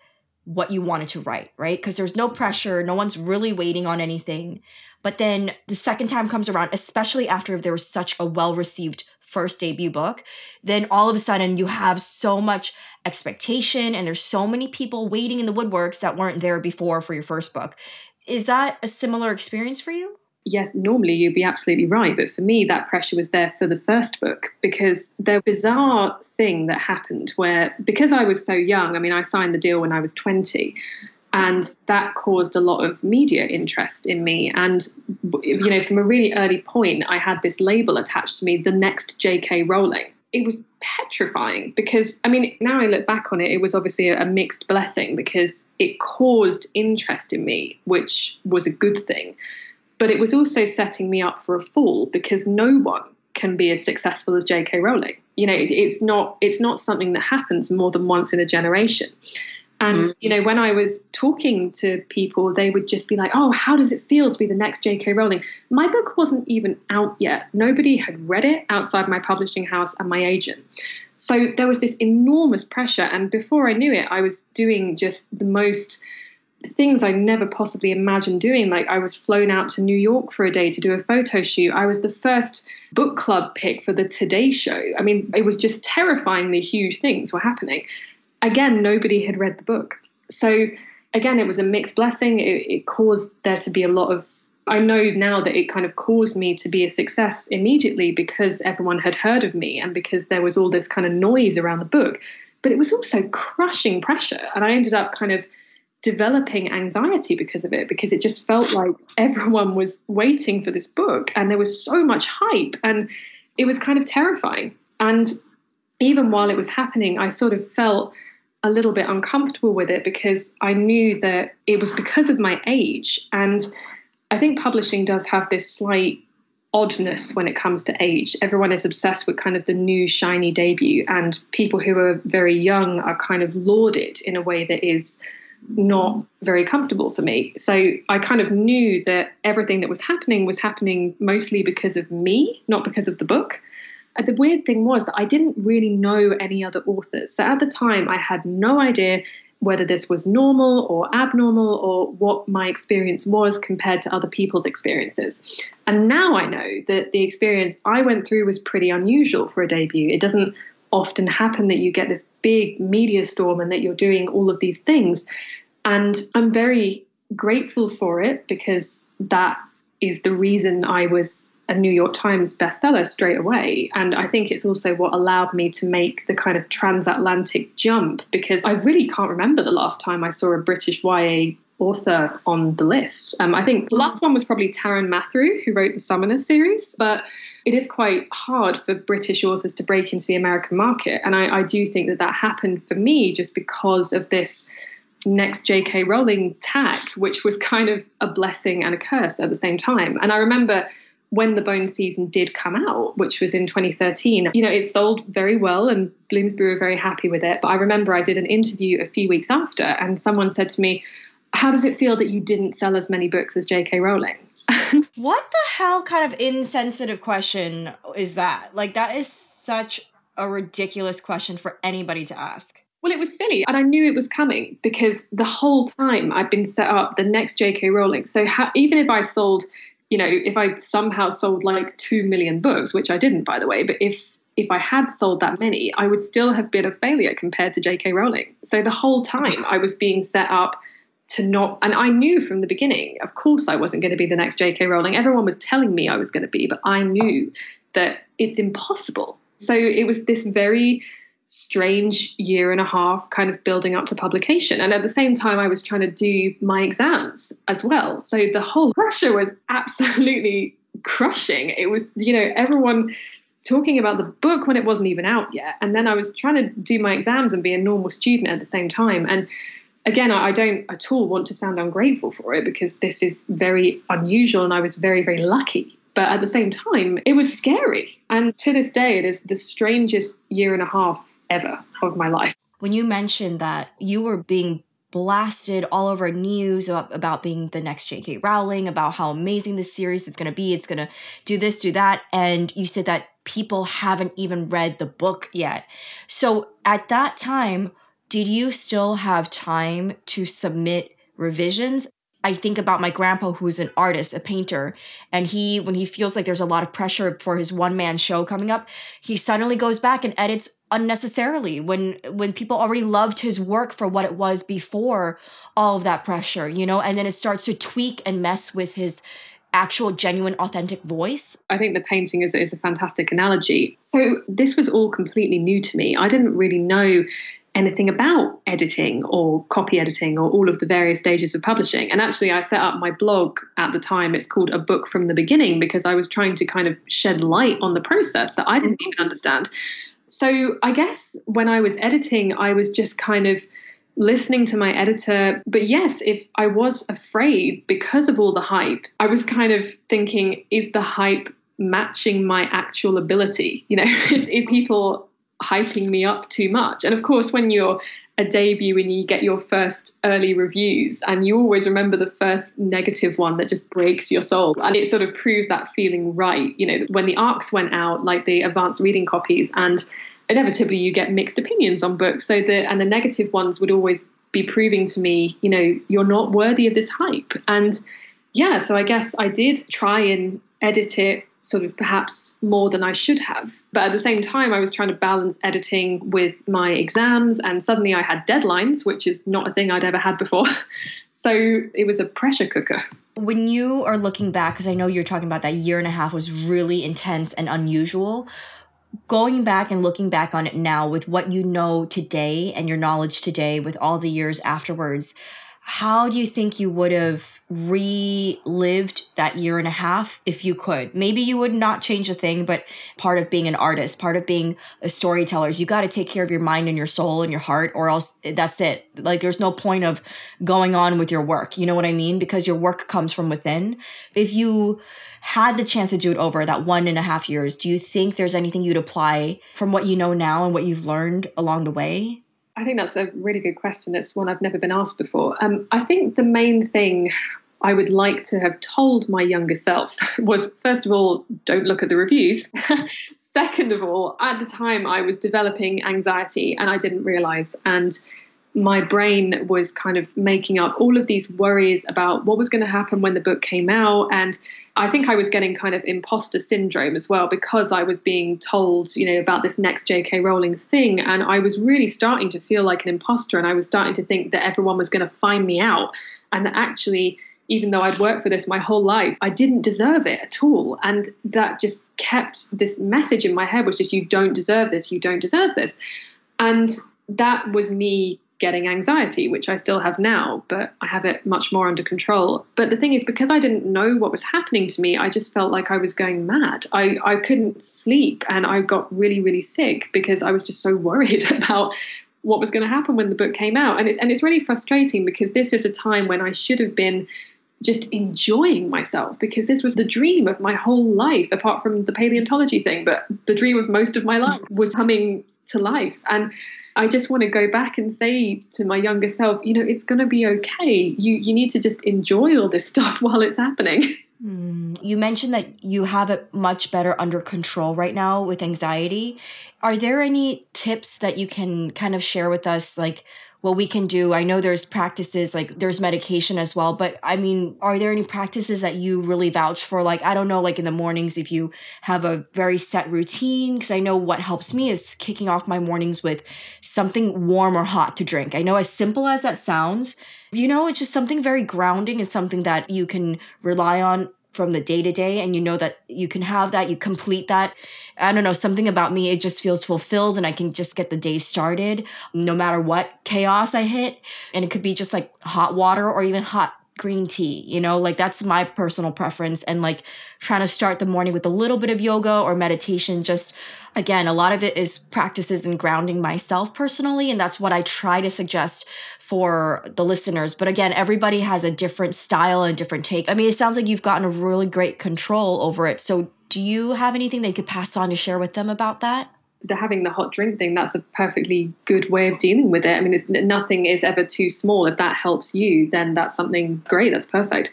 what you wanted to write, right? Because there's no mm-hmm. pressure, no one's really waiting on anything. But then the second time comes around, especially after there was such a well received first debut book, then all of a sudden you have so much expectation and there's so many people waiting in the woodworks that weren't there before for your first book. Is that a similar experience for you? Yes, normally you'd be absolutely right. But for me, that pressure was there for the first book because the bizarre thing that happened where, because I was so young, I mean, I signed the deal when I was 20. and that caused a lot of media interest in me and you know from a really early point i had this label attached to me the next jk rowling it was petrifying because i mean now i look back on it it was obviously a, a mixed blessing because it caused interest in me which was a good thing but it was also setting me up for a fall because no one can be as successful as jk rowling you know it's not it's not something that happens more than once in a generation and, mm-hmm. you know, when I was talking to people, they would just be like, oh, how does it feel to be the next J.K. Rowling? My book wasn't even out yet. Nobody had read it outside my publishing house and my agent. So there was this enormous pressure. And before I knew it, I was doing just the most things I never possibly imagined doing. Like I was flown out to New York for a day to do a photo shoot. I was the first book club pick for the Today Show. I mean, it was just terrifyingly huge things were happening again, nobody had read the book. So again, it was a mixed blessing. It, it, caused there to be a lot of. I know now that it kind of caused me to be a success immediately because everyone had heard of me and because there was all this kind of noise around the book. But it was also crushing pressure. And I ended up kind of developing anxiety because of it, because it just felt like everyone was waiting for this book and there was so much hype. And it was kind of terrifying. And even while it was happening, I sort of felt a little bit uncomfortable with it because I knew that it was because of my age. And I think publishing does have this slight oddness when it comes to age. Everyone is obsessed with kind of the new shiny debut, and people who are very young are kind of lauded in a way that is not very comfortable for me. So I kind of knew that everything that was happening was happening mostly because of me, not because of the book the weird thing was that I didn't really know any other authors. So at the time, I had no idea whether this was normal or abnormal or what my experience was compared to other people's experiences. And now I know that the experience I went through was pretty unusual for a debut. It doesn't often happen that you get this big media storm and that you're doing all of these things. And I'm very grateful for it because that is the reason I was a New York Times bestseller straight away. And I think it's also what allowed me to make the kind of transatlantic jump because I really can't remember the last time I saw a British YA author on the list. Um, I think the last one was probably Taran Matharu, who wrote the Summoner series, but it is quite hard for British authors to break into the American market. And I, I do think that that happened for me just because of this next J.K. Rowling tag, which was kind of a blessing and a curse at the same time. And I remember when the Bone season did come out, which was in 2013, you know, it sold very well and Bloomsbury were very happy with it. But I remember I did an interview a few weeks after, and someone said to me, How does it feel that you didn't sell as many books as J.K. Rowling? what the hell kind of insensitive question is that? Like, that is such a ridiculous question for anybody to ask. Well, it was silly, and I knew it was coming because the whole time I'd been set up the next J.K. Rowling. So ha- even if I sold you know, if I somehow sold like 2 million books, which I didn't, by the way, but if if I had sold that many, I would still have been a failure compared to J.K. Rowling. So the whole time I was being set up to not, and I knew from the beginning, of course, I wasn't going to be the next J.K. Rowling. Everyone was telling me I was going to be, but I knew that it's impossible. So it was this very strange year and a half kind of building up to publication. And at the same time, I was trying to do my exams as well. So the whole pressure was absolutely crushing. It was, you know, everyone talking about the book when it wasn't even out yet. And then I was trying to do my exams and be a normal student at the same time. And again, I don't at all want to sound ungrateful for it because this is very unusual and I was very, very lucky but at the same time, it was scary. And to this day, it is the strangest year and a half ever of my life. When you mentioned that you were being blasted all over news about, about being the next J.K. Rowling, about how amazing this series is going to be, it's going to do this, do that. And you said that people haven't even read the book yet. So at that time, did you still have time to submit revisions? I think about my grandpa who's an artist, a painter, and he when he feels like there's a lot of pressure for his one-man show coming up, he suddenly goes back and edits unnecessarily when when people already loved his work for what it was before all of that pressure, you know, and then it starts to tweak and mess with his actual genuine authentic voice. I think the painting is, is a fantastic analogy. So this was all completely new to me. I didn't really know anything about editing or copy editing or all of the various stages of publishing. And actually, I set up my blog at the time. It's called A Book from the Beginning because I was trying to kind of shed light on the process that I didn't mm-hmm. even understand. So I guess when I was editing, I was just kind of listening to my editor. But yes, if I was afraid because of all the hype, I was kind of thinking, is the hype matching my actual ability? You know, is, is people hyping me up too much? And of course, when you're a debut and you get your first early reviews, and you always remember the first negative one that just breaks your soul. And it sort of proved that feeling right. You know, when the ARCs went out, like the advanced reading copies, and inevitably you get mixed opinions on books. So the and the negative ones would always be proving to me, you know, you're not worthy of this hype. And yeah, so I guess I did try and edit it sort of perhaps more than I should have. But at the same time, I was trying to balance editing with my exams, and suddenly I had deadlines, which is not a thing I'd ever had before. so it was a pressure cooker. When you are looking back, because I know you're talking about that year and a half was really intense and unusual going back and looking back on it now with what you know today and your knowledge today with all the years afterwards how do you think you would have relived that year and a half if you could? Maybe you would not change a thing, but part of being an artist, part of being a storyteller is you got to take care of your mind and your soul and your heart, or else that's it. Like there's no point of going on with your work. You know what I mean? Because your work comes from within. If you had the chance to do it over that one and a half years, do you think there's anything you'd apply from what you know now and what you've learned along the way? I think that's a really good question. It's one I've never been asked before. Um, I think the main thing I would like to have told my younger self was first of all, don't look at the reviews. Second of all, at the time I was developing anxiety and I didn't realize. And my brain was kind of making up all of these worries about what was going to happen when the book came out. And I think I was getting kind of imposter syndrome as well because I was being told, you know, about this next J.K. Rowling thing. And I was really starting to feel like an imposter. And I was starting to think that everyone was going to find me out. And that actually, even though I'd worked for this my whole life, I didn't deserve it at all. And that just kept this message in my head, which is, you don't deserve this, you don't deserve this. And that was me getting anxiety, which I still have now, but I have it much more under control. But the thing is, because I didn't know what was happening to me, I just felt like I was going mad. I, I couldn't sleep and I got really, really sick because I was just so worried about what was going to happen when the book came out. And, it, and it's really frustrating because this is a time when I should have been just enjoying myself because this was the dream of my whole life, apart from the paleontology thing. But the dream of most of my life was coming to life. And I just want to go back and say to my younger self, you know, it's going to be okay. You you need to just enjoy all this stuff while it's happening. Mm, you mentioned that you have it much better under control right now with anxiety. Are there any tips that you can kind of share with us like what we can do. I know there's practices like there's medication as well, but I mean, are there any practices that you really vouch for? Like, I don't know, like in the mornings, if you have a very set routine, because I know what helps me is kicking off my mornings with something warm or hot to drink. I know as simple as that sounds, you know, it's just something very grounding and something that you can rely on from the day to day and you know that you can have that you complete that. I don't know something about me it just feels fulfilled and i can just get the day started no matter what chaos i hit. And it could be just like hot water or even hot green tea you know? Like that's my personal preference and like trying to start the morning with a little bit of yoga or meditation just again a lot of it is practices and grounding myself personally and that's what i try to suggest for the listeners. But again everybody has a different style and different take. I mean it sounds like you've gotten a really great control over it. So do you have anything that you could pass on to share with them about that? The having the hot drink thing that's a perfectly good way of dealing with it. I mean nothing is ever too small. If that helps you then that's something great. That's perfect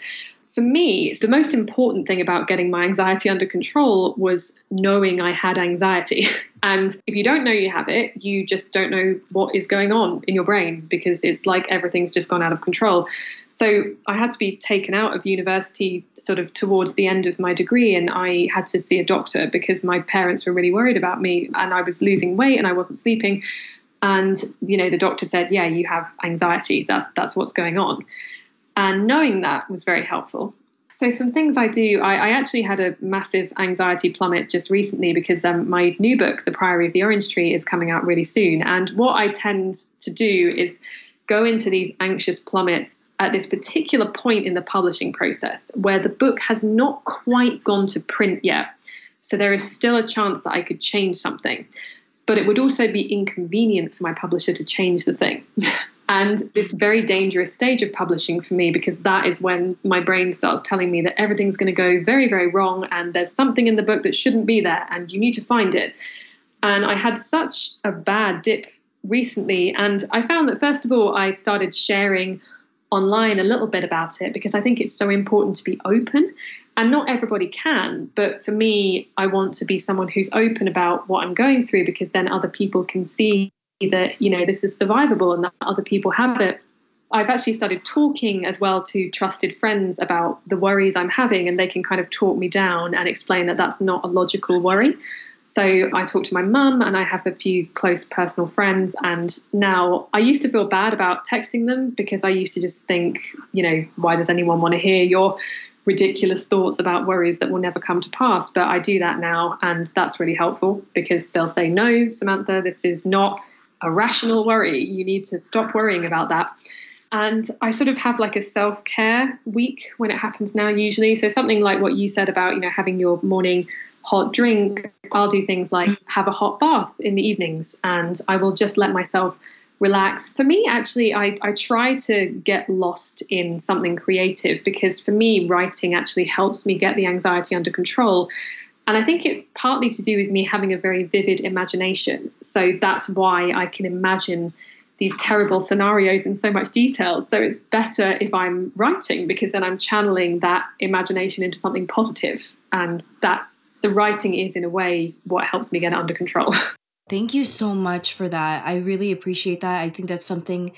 for me, the most important thing about getting my anxiety under control was knowing I had anxiety. And if you don't know you have it, you just don't know what is going on in your brain because it's like everything's just gone out of control. So I had to be taken out of university sort of towards the end of my degree, and I had to see a doctor because my parents were really worried about me and I was losing weight and I wasn't sleeping. And you know, the doctor said, "Yeah, you have anxiety. That's that's what's going on." And knowing that was very helpful. So, some things I do, I, I, actually had a massive anxiety plummet just recently because um, my new book, The Priory of the Orange Tree, is coming out really soon. And what I tend to do is go into these anxious plummets at this particular point in the publishing process where the book has not quite gone to print yet. So, there is still a chance that I could change something. But it would also be inconvenient for my publisher to change the thing. and this very dangerous stage of publishing for me because that is when my brain starts telling me that everything's going to go very very wrong and there's something in the book that shouldn't be there and you need to find it. And i had such a bad dip recently and i found that first of all i started sharing online a little bit about it because i think it's so important to be open. And not everybody can but for me i want to be someone who's open about what i'm going through because then other people can see that you know this is survivable and that other people have it I've actually started talking as well to trusted friends about the worries I'm having, and they can kind of talk me down and explain that that's not a logical worry. So I talk to my mum, and I have a few close personal friends. And now I used to feel bad about texting them because I used to just think, you know, why does anyone want to hear your ridiculous thoughts about worries that will never come to pass? But I do that now, and that's really helpful because they'll say, no, Samantha, this is not a rational worry. You need to stop worrying about that. And I sort of have like a self care week when it happens now, usually. So, something like what you said about, you know, having your morning hot drink, I'll do things like have a hot bath in the evenings and I will just let myself relax. For me, actually, I, I try to get lost in something creative because for me, writing actually helps me get the anxiety under control. And I think it's partly to do with me having a very vivid imagination. So that's why I can imagine these terrible scenarios in so much detail. So it's better if I'm writing because then I'm channeling that imagination into something positive. And that's so writing is, in a way, what helps me get it under control. Thank you so much for that. I really appreciate that. I think that's something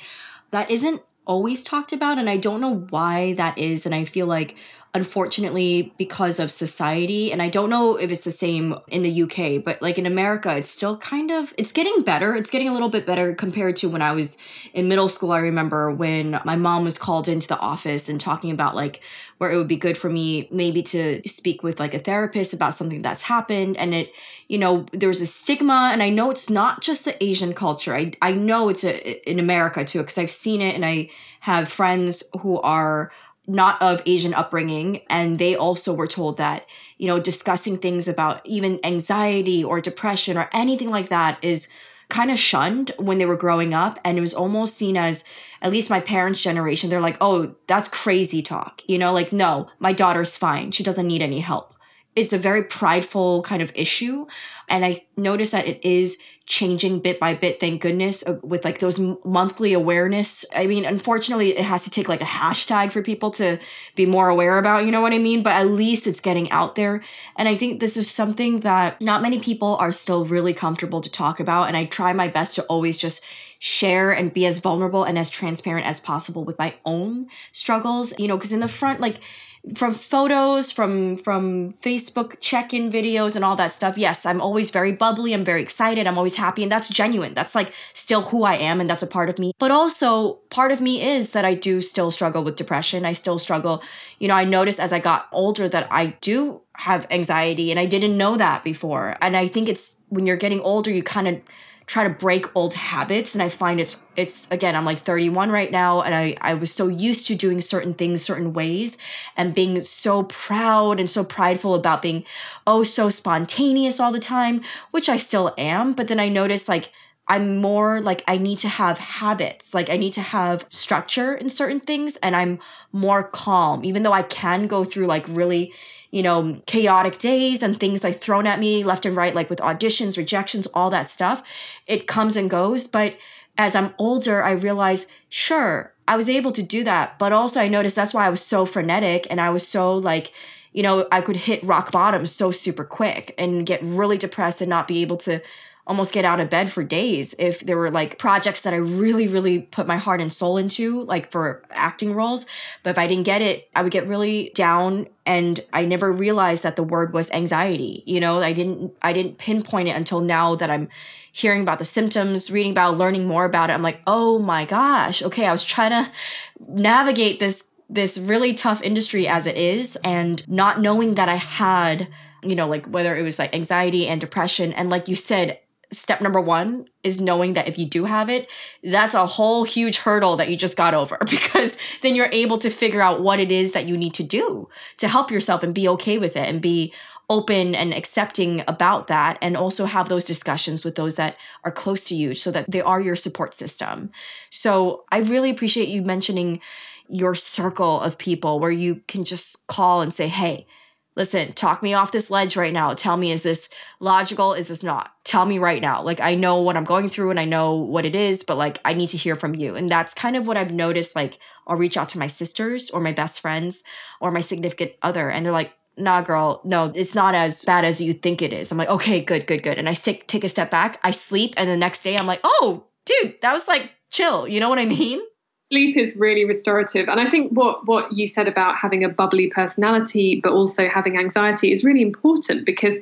that isn't always talked about and I don't know why that is and I feel like unfortunately because of society. And i don't know if it's the same in the uk but like in america it's still kind of it's getting better. It's getting a little bit better compared to when i was in middle school i remember when my mom was called into the office and talking about like where it would be good for me maybe to speak with like a therapist about something that's happened. And it you know there's a stigma. And i know it's not just the asian culture. I, I know it's a, in america too because i've seen it and i have friends who are not of Asian upbringing. And they also were told that, you know, discussing things about even anxiety or depression or anything like that is kind of shunned when they were growing up. And it was almost seen as, at least my parents' generation, they're like, oh, that's crazy talk. You know, like, no, my daughter's fine. She doesn't need any help it's a very prideful kind of issue. And i notice that it is changing bit by bit thank goodness uh, with like those monthly awareness. I mean unfortunately it has to take like a hashtag for people to be more aware about you know what i mean? But at least it's getting out there. And i think this is something that not many people are still really comfortable to talk about. And i try my best to always just share and be as vulnerable and as transparent as possible with my own struggles you know because in the front like from photos from from facebook check-in videos and all that stuff yes i'm always very bubbly i'm very excited i'm always happy and that's genuine. That's like still who i am and that's a part of me. But also part of me is that i do still struggle with depression. I still struggle you know i noticed as i got older that i do have anxiety and i didn't know that before. And i think it's when you're getting older you kind of try to break old habits and i find it's it's again i'm like 31 right now and i i was so used to doing certain things certain ways and being so proud and so prideful about being oh so spontaneous all the time which i still am but then i notice like I'm more like I need to have habits. Like I need to have structure in certain things and I'm more calm even though I can go through like really you know, chaotic days and things like thrown at me left and right, like with auditions, rejections, all that stuff. It comes and goes. But as I'm older, I realize, sure, I was able to do that. But also, I noticed that's why I was so frenetic and I was so like, you know, I could hit rock bottom so super quick and get really depressed and not be able to almost get out of bed for days if there were like projects that I really, really put my heart and soul into, like for acting roles. But if I didn't get it, I would get really down and I never realized that the word was anxiety. You know, I didn't I didn't pinpoint it until now that I'm hearing about the symptoms, reading about, learning more about it. I'm like, oh my gosh, okay, I was trying to navigate this this really tough industry as it is and not knowing that I had, you know, like whether it was like anxiety and depression. And like you said, step number one is knowing that if you do have it, that's a whole huge hurdle that you just got over because then you're able to figure out what it is that you need to do to help yourself and be okay with it and be open and accepting about that and also have those discussions with those that are close to you so that they are your support system. So I really appreciate you mentioning your circle of people where you can just call and say, hey, listen, talk me off this ledge right now. Tell me, is this logical? Is this not? Tell me right now. Like, I know what I'm going through and I know what it is, but like, I need to hear from you. And that's kind of what I've noticed. Like, I'll reach out to my sisters or my best friends or my significant other, and they're like, nah, girl, no, it's not as bad as you think it is. I'm like, okay, good, good, good. And I take, take a step back, I sleep, and the next day I'm like, oh, dude, that was like chill. You know what I mean? Sleep is really restorative. And i think what what you said about having a bubbly personality but also having anxiety is really important because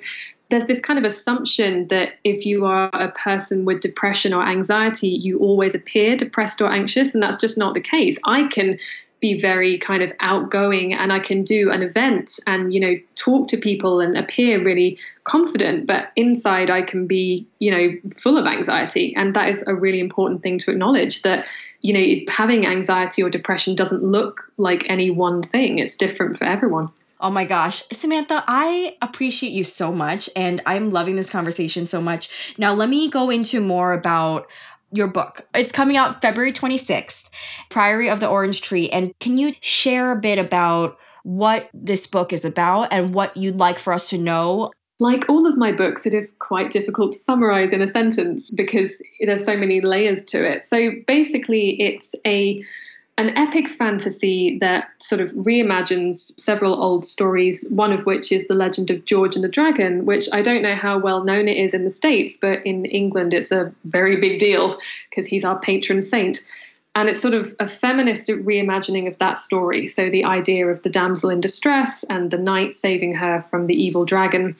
there's this kind of assumption that if you are a person with depression or anxiety you always appear depressed or anxious and that's just not the case. I can be very kind of outgoing and I can do an event and you know talk to people and appear really confident but inside I can be you know full of anxiety. And that is a really important thing to acknowledge that you know having anxiety or depression doesn't look like any one thing. It's different for everyone. Oh my gosh, Samantha, I appreciate you so much and I'm loving this conversation so much. Now, let me go into more about your book. It's coming out February 26th, Priory of the Orange Tree. And can you share a bit about what this book is about and what you'd like for us to know? Like all of my books, it is quite difficult to summarize in a sentence because there's so many layers to it. So basically, it's a an epic fantasy that sort of reimagines several old stories, one of which is the legend of George and the Dragon, which I don't know how well known it is in the States, but in England it's a very big deal because he's our patron saint. And it's sort of a feminist reimagining of that story. So the idea of the damsel in distress and the knight saving her from the evil dragon.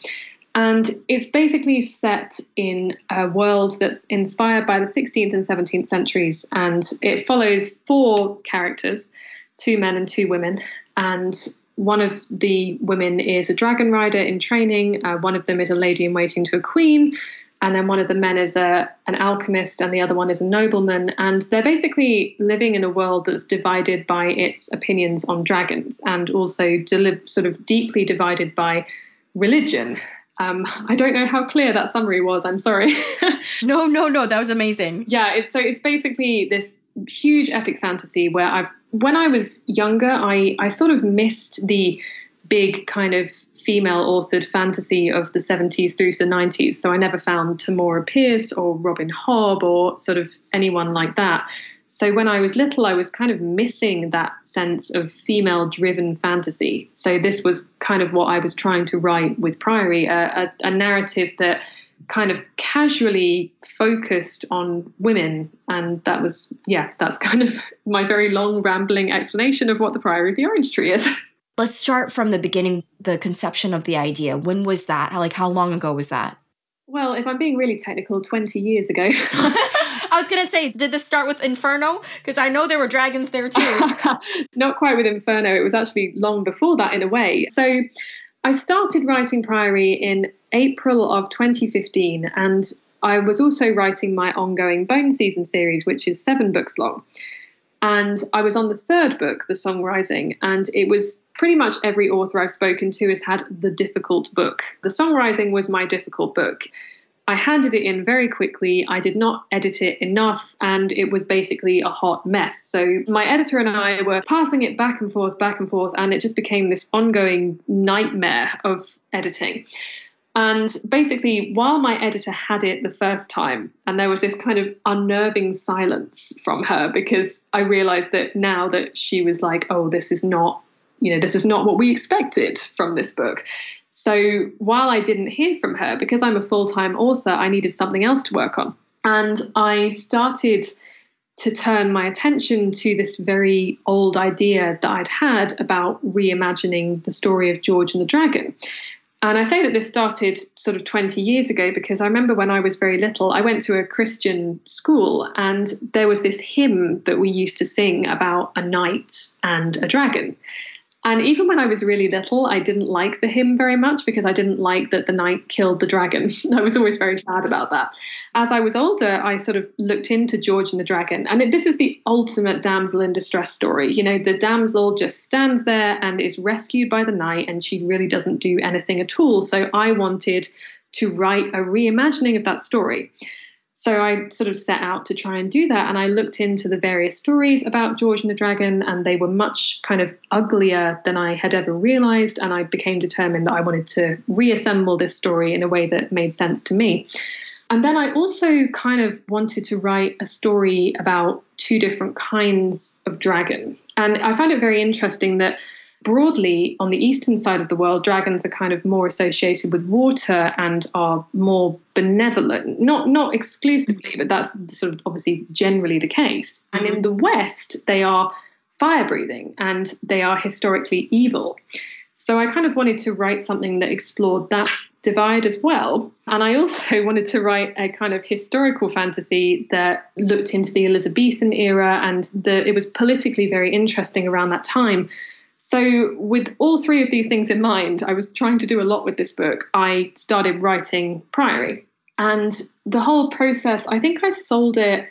And it's basically set in a world that's inspired by the 16th and 17th centuries. And it follows four characters two men and two women. And one of the women is a dragon rider in training, uh, one of them is a lady in waiting to a queen. And then one of the men is a, an alchemist, and the other one is a nobleman. And they're basically living in a world that's divided by its opinions on dragons and also deli- sort of deeply divided by religion. Um, I don't know how clear that summary was. I'm sorry. no, no, no. That was amazing. Yeah, it's so it's basically this huge epic fantasy where I've when I was younger, I I sort of missed the big kind of female authored fantasy of the 70s through the 90s. So I never found Tamora Pierce or Robin Hobb or sort of anyone like that. So when I was little, I was kind of missing that sense of female driven fantasy. So this was kind of what I was trying to write with Priory a, a, a narrative that kind of casually focused on women. And that was, yeah, that's kind of my very long, rambling explanation of what the Priory of the Orange Tree is. Let's start from the beginning, the conception of the idea. When was that? Like, how long ago was that? Well, if I'm being really technical, 20 years ago. I was gonna say, did this start with Inferno? Because I know there were dragons there too. Not quite with Inferno. It was actually long before that, in a way. So I started writing Priory in April of 2015, and I was also writing my ongoing Bone Season series, which is seven books long. And I was on the third book, The Song Rising, and it was pretty much every author I've spoken to has had the difficult book. The Song Rising was my difficult book. I handed it in very quickly. I did not edit it enough, and it was basically a hot mess. So, my editor and I were passing it back and forth, back and forth, and it just became this ongoing nightmare of editing. And basically, while my editor had it the first time, and there was this kind of unnerving silence from her because I realized that now that she was like, oh, this is not, you know, this is not what we expected from this book. So while I didn't hear from her, because I'm a full time author, I needed something else to work on. And I started to turn my attention to this very old idea that I'd had about reimagining the story of George and the Dragon. And I say that this started sort of 20 years ago because I remember when I was very little, I went to a Christian school and there was this hymn that we used to sing about a knight and a dragon. And even when I was really little, I didn't like the hymn very much because I didn't like that the knight killed the dragon. I was always very sad about that. As I was older, I sort of looked into George and the Dragon. And this is the ultimate damsel in distress story. You know, the damsel just stands there and is rescued by the knight, and she really doesn't do anything at all. So I wanted to write a reimagining of that story. So I sort of set out to try and do that. And I looked into the various stories about George and the Dragon, and they were much kind of uglier than I had ever realized. And I became determined that I wanted to reassemble this story in a way that made sense to me. And then I also kind of wanted to write a story about two different kinds of dragon. And I found it very interesting that broadly, on the eastern side of the world, dragons are kind of more associated with water and are more benevolent. Not not exclusively, but that's sort of obviously generally the case. And in the west, they are fire breathing and they are historically evil. So I kind of wanted to write something that explored that divide as well. And I also wanted to write a kind of historical fantasy that looked into the Elizabethan era and the, it was politically very interesting around that time so, with all three of these things in mind, I was trying to do a lot with this book. I started writing Priory. And the whole process, I think I sold it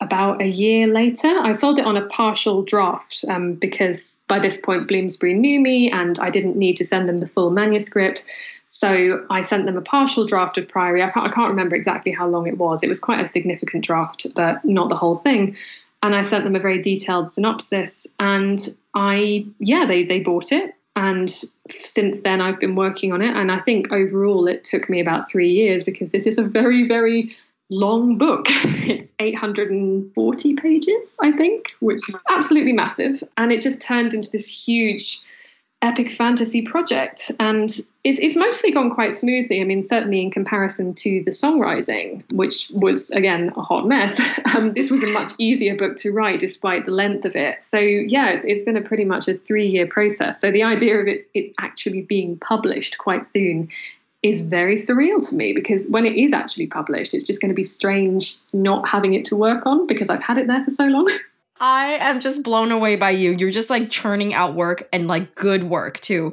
about a year later. I sold it on a partial draft um, because by this point Bloomsbury knew me and I didn't need to send them the full manuscript. So I sent them a partial draft of Priory. I can't, I can't remember exactly how long it was. It was quite a significant draft, but not the whole thing and I sent them a very detailed synopsis. And I, yeah, they they bought it. And since then, I've been working on it. And I think overall, it took me about three years because this is a very, very long book. it's 840 pages, I think, which is absolutely massive. And it just turned into this huge epic fantasy project. And it's, it's mostly gone quite smoothly. I mean, certainly in comparison to the songwriting, which was, again, a hot mess, um, this was a much easier book to write despite the length of it. So, yeah, it's, it's been a pretty much a three year process. So, the idea of it, it's actually being published quite soon is very surreal to me because when it is actually published, it's just going to be strange not having it to work on because I've had it there for so long. I am just blown away by you. You're just like churning out work and like good work too.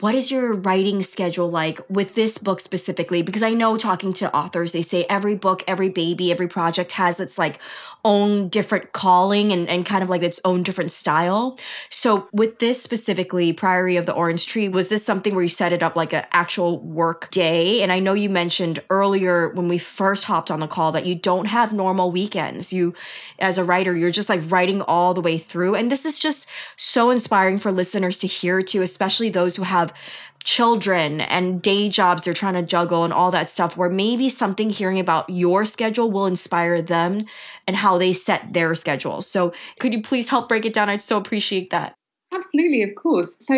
What is your writing schedule like with this book specifically? Because I know talking to authors, they say every book, every baby, every project has its like own different calling and, and kind of like its own different style. So with this specifically, Priory of the Orange Tree, was this something where you set it up like an actual work day? And I know you mentioned earlier when we first hopped on the call that you don't have normal weekends. You as a writer, you're just like writing all the way through. And this is just so inspiring for listeners to hear too, especially those who have children and day jobs they're trying to juggle and all that stuff where maybe something hearing about your schedule will inspire them and how they set their schedules. So could you please help break it down? I'd so appreciate that. Absolutely, of course. So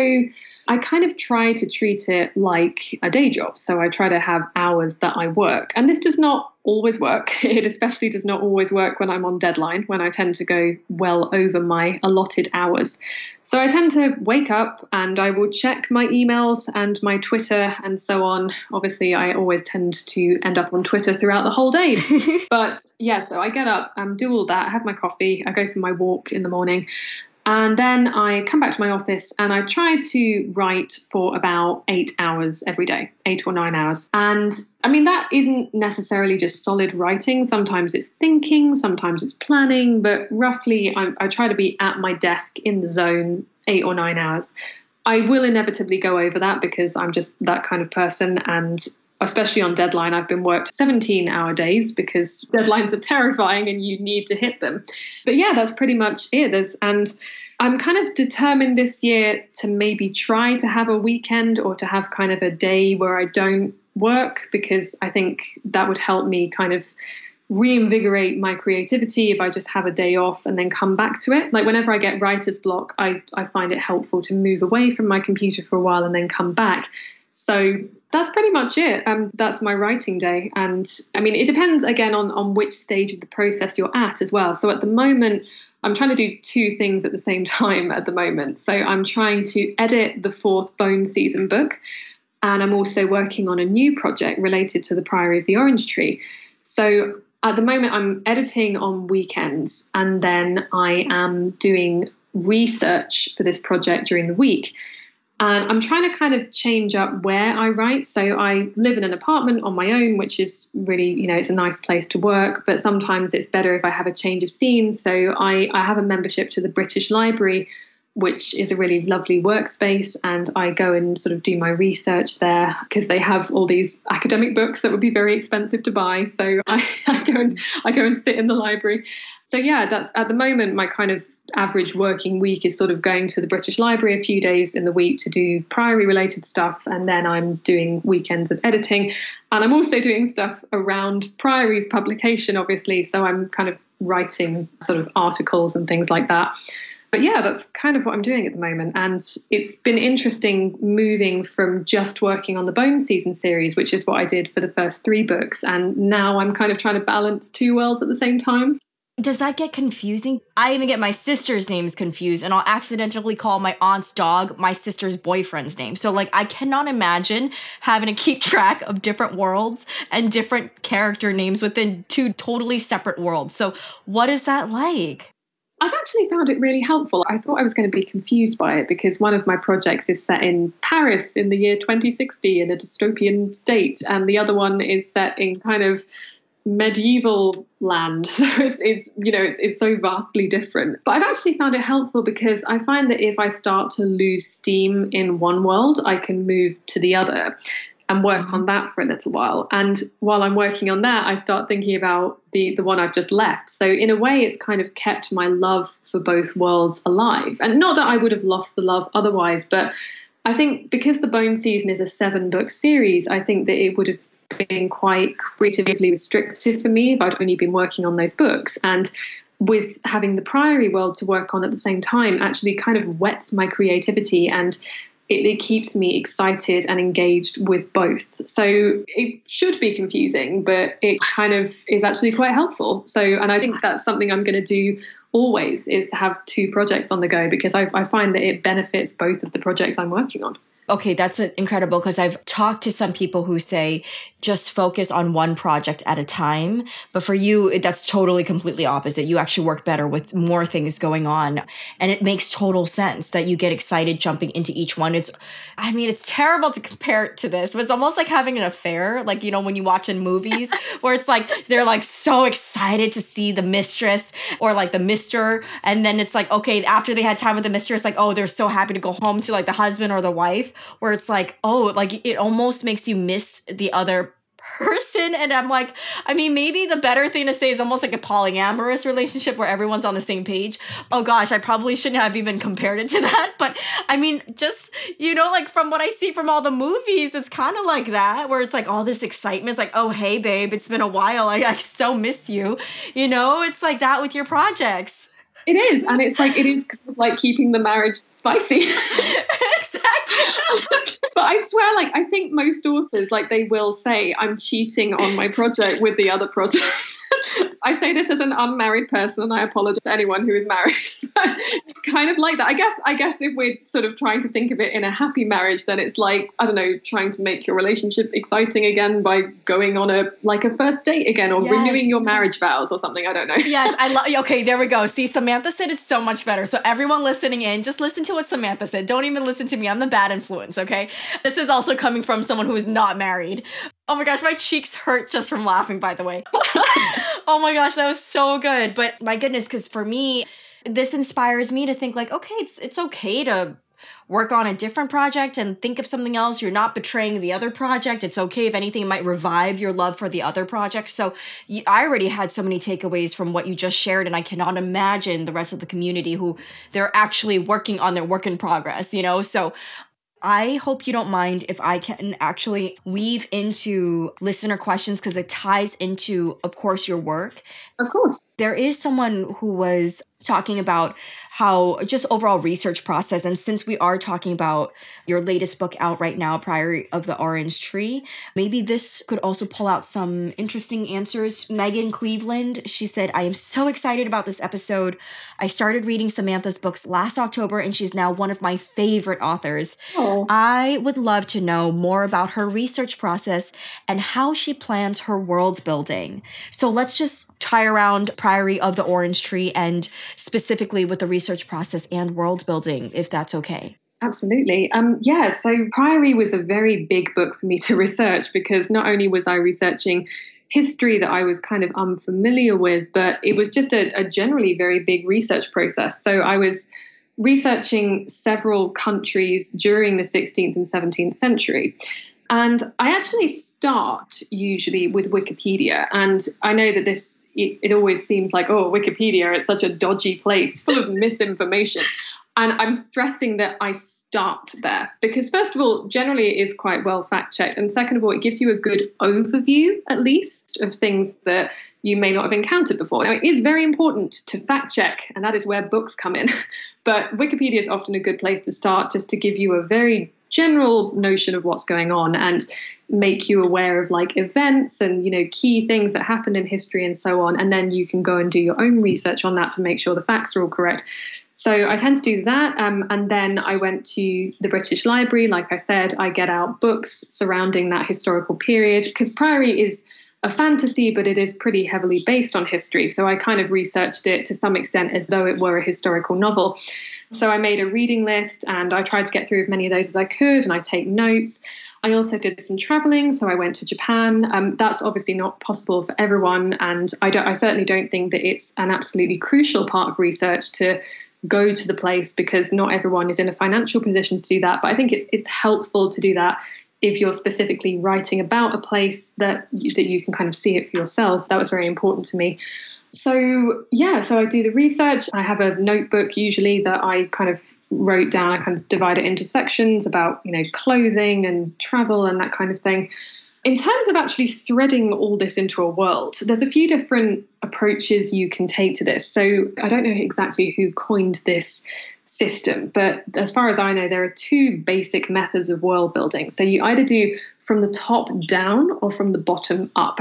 I kind of try to treat it like a day job. So I try to have hours that I work. And this does not always work. It especially does not always work when I'm on deadline, when I tend to go well over my allotted hours. So I tend to wake up and I will check my emails and my Twitter and so on. Obviously, I always tend to end up on Twitter throughout the whole day. but yeah, so I get up, um, do all that, have my coffee, I go for my walk in the morning. And then I come back to my office and I try to write for about eight hours every day, eight or nine hours. And I mean, that isn't necessarily just solid writing. Sometimes it's thinking, sometimes it's planning, but roughly I, I try to be at my desk in the zone eight or nine hours. I will inevitably go over that because I'm just that kind of person. And especially on deadline, I've been worked 17 hour days because deadlines are terrifying and you need to hit them. But yeah, that's pretty much it. There's, and I'm kind of determined this year to maybe try to have a weekend or to have kind of a day where I don't work because I think that would help me kind of reinvigorate my creativity if I just have a day off and then come back to it. Like whenever I get writer's block, I, I find it helpful to move away from my computer for a while and then come back. So that's pretty much it. Um, that's my writing day. And I mean, it depends again on, on which stage of the process you're at as well. So at the moment, I'm trying to do two things at the same time at the moment. So I'm trying to edit the fourth Bone season book. And I'm also working on a new project related to the Priory of the Orange Tree. So at the moment, I'm editing on weekends and then I am doing research for this project during the week. And I'm trying to kind of change up where I write. So I live in an apartment on my own, which is really, you know, it's a nice place to work. But sometimes it's better if I have a change of scene. So I, I have a membership to the British Library, which is a really lovely workspace. And I go and sort of do my research there because they have all these academic books that would be very expensive to buy. So I, I, go and I go and sit in the library. So yeah, that's at the moment my kind of average working week is sort of going to the British Library a few days in the week to do priory related stuff, and then I'm doing weekends of editing, and I'm also doing stuff around priory's publication, obviously. So I'm kind of writing sort of articles and things like that but yeah, that's kind of what I'm doing at the moment. And it's been interesting moving from just working on the Bone Season series, which is what I did for the first three books. And now I'm kind of trying to balance two worlds at the same time. Does that get confusing? I even get my sister's names confused, and I'll accidentally call my aunt's dog my sister's boyfriend's name. So, like, I cannot imagine having to keep track of different worlds and different character names within two totally separate worlds. So, what is that like? I've actually found it really helpful. I thought I was going to be confused by it because one of my projects is set in Paris in the year 2060 in a dystopian state, and the other one is set in kind of medieval land. So it's, it's you know, it's, it's so vastly different. But I've actually found it helpful because I find that if I start to lose steam in one world, I can move to the other and work mm-hmm. on that for a little while. And while I'm working on that, I start thinking about the the one I've just left. So in a way, it's kind of kept my love for both worlds alive. And not that I would have lost the love otherwise, but I think because the Bone Season is a seven book series, I think that it would have been quite creatively restrictive for me if I'd only been working on those books. And with having the Priory world to work on at the same time actually kind of whets my creativity and it, it, keeps me excited and engaged with both. So it should be confusing, but it kind of is actually quite helpful. So, and I think that's something I'm going to do always is have two projects on the go because I, I find that it benefits both of the projects I'm working on. Okay, that's incredible because I've talked to some people who say just focus on one project at a time. But for you, that's totally completely opposite. You actually work better with more things going on. And it makes total sense that you get excited jumping into each one. It's, I mean, it's terrible to compare it to this, but it's almost like having an affair. Like, you know, when you watch in movies where it's like they're like so excited to see the mistress or like the mister. And then it's like, okay, after they had time with the mistress, like, oh, they're so happy to go home to like the husband or the wife, where it's like, oh, like it almost makes you miss the other person and i'm like i mean maybe the better thing to say is almost like a polyamorous relationship where everyone's on the same page. Oh gosh i probably shouldn't have even compared it to that but i mean just you know like from what i see from all the movies it's kind of like that where it's like all this excitement it's like oh hey babe it's been a while I, I so miss you you know? It's like that with your projects it is and it's like it is kind of like keeping the marriage spicy Exactly. but I swear, like, I think most authors, like, they will say, I'm cheating on my project with the other project. I say this as an unmarried person, and I apologize to anyone who is married. it's kind of like that. I guess. I guess if we're sort of trying to think of it in a happy marriage, then it's like I don't know, trying to make your relationship exciting again by going on a like a first date again, or yes. renewing your marriage vows or something. I don't know. yes, I love. Okay, there we go. See, Samantha said it's so much better. So everyone listening in, just listen to what Samantha said. Don't even listen to me. I'm the bad influence. Okay, this is also coming from someone who is not married. Oh my gosh, my cheeks hurt just from laughing, by the way. oh my gosh, that was so good. But my goodness, because for me, this inspires me to think like, okay, it's it's okay to work on a different project and think of something else. You're not betraying the other project. It's okay if anything might revive your love for the other project. So I already had so many takeaways from what you just shared, and I cannot imagine the rest of the community who they're actually working on their work in progress. You know, so I hope you don't mind if I can actually weave into listener questions because it ties into, of course, your work. Of course. There is someone who was talking about how just overall research process and since we are talking about your latest book out right now priory of the orange tree maybe this could also pull out some interesting answers megan cleveland she said i am so excited about this episode i started reading samantha's books last october and she's now one of my favorite authors oh. i would love to know more about her research process and how she plans her world building so let's just tie around priory of the orange tree and specifically with the research process and world building, if that's okay. Absolutely. Um, yeah, so Priory was a very big book for me to research because not only was I researching history that I was kind of unfamiliar with, but it was just a, a generally very big research process. So I was researching several countries during the 16th and 17th century. And I actually start usually with Wikipedia. And I know that this it, it always seems like, oh, Wikipedia, it's such a dodgy place full of misinformation. And I'm stressing that I start there because, first of all, generally it is quite well fact checked. And second of all, it gives you a good overview, at least, of things that you may not have encountered before. Now, it is very important to fact check, and that is where books come in. but Wikipedia is often a good place to start just to give you a very general notion of what's going on and make you aware of like events and you know key things that happened in history and so on and then you can go and do your own research on that to make sure the facts are all correct so i tend to do that um, and then i went to the british library like i said i get out books surrounding that historical period because priory is a fantasy, but it is pretty heavily based on history. So I kind of researched it to some extent as though it were a historical novel. So I made a reading list and I tried to get through as many of those as I could, and I take notes. I also did some traveling, so I went to Japan. Um, that's obviously not possible for everyone, and I don't. I certainly don't think that it's an absolutely crucial part of research to go to the place because not everyone is in a financial position to do that. But I think it's it's helpful to do that if you're specifically writing about a place that you, that you can kind of see it for yourself. That was very important to me. So yeah so i do the research. I have a notebook usually that i kind of wrote down. I kind of divide it into sections about you know clothing and travel and that kind of thing in terms of actually threading all this into a world, there's a few different approaches you can take to this. So I don't know exactly who coined this system, but as far as I know, there are two basic methods of world building. So you either do from the top down or from the bottom up.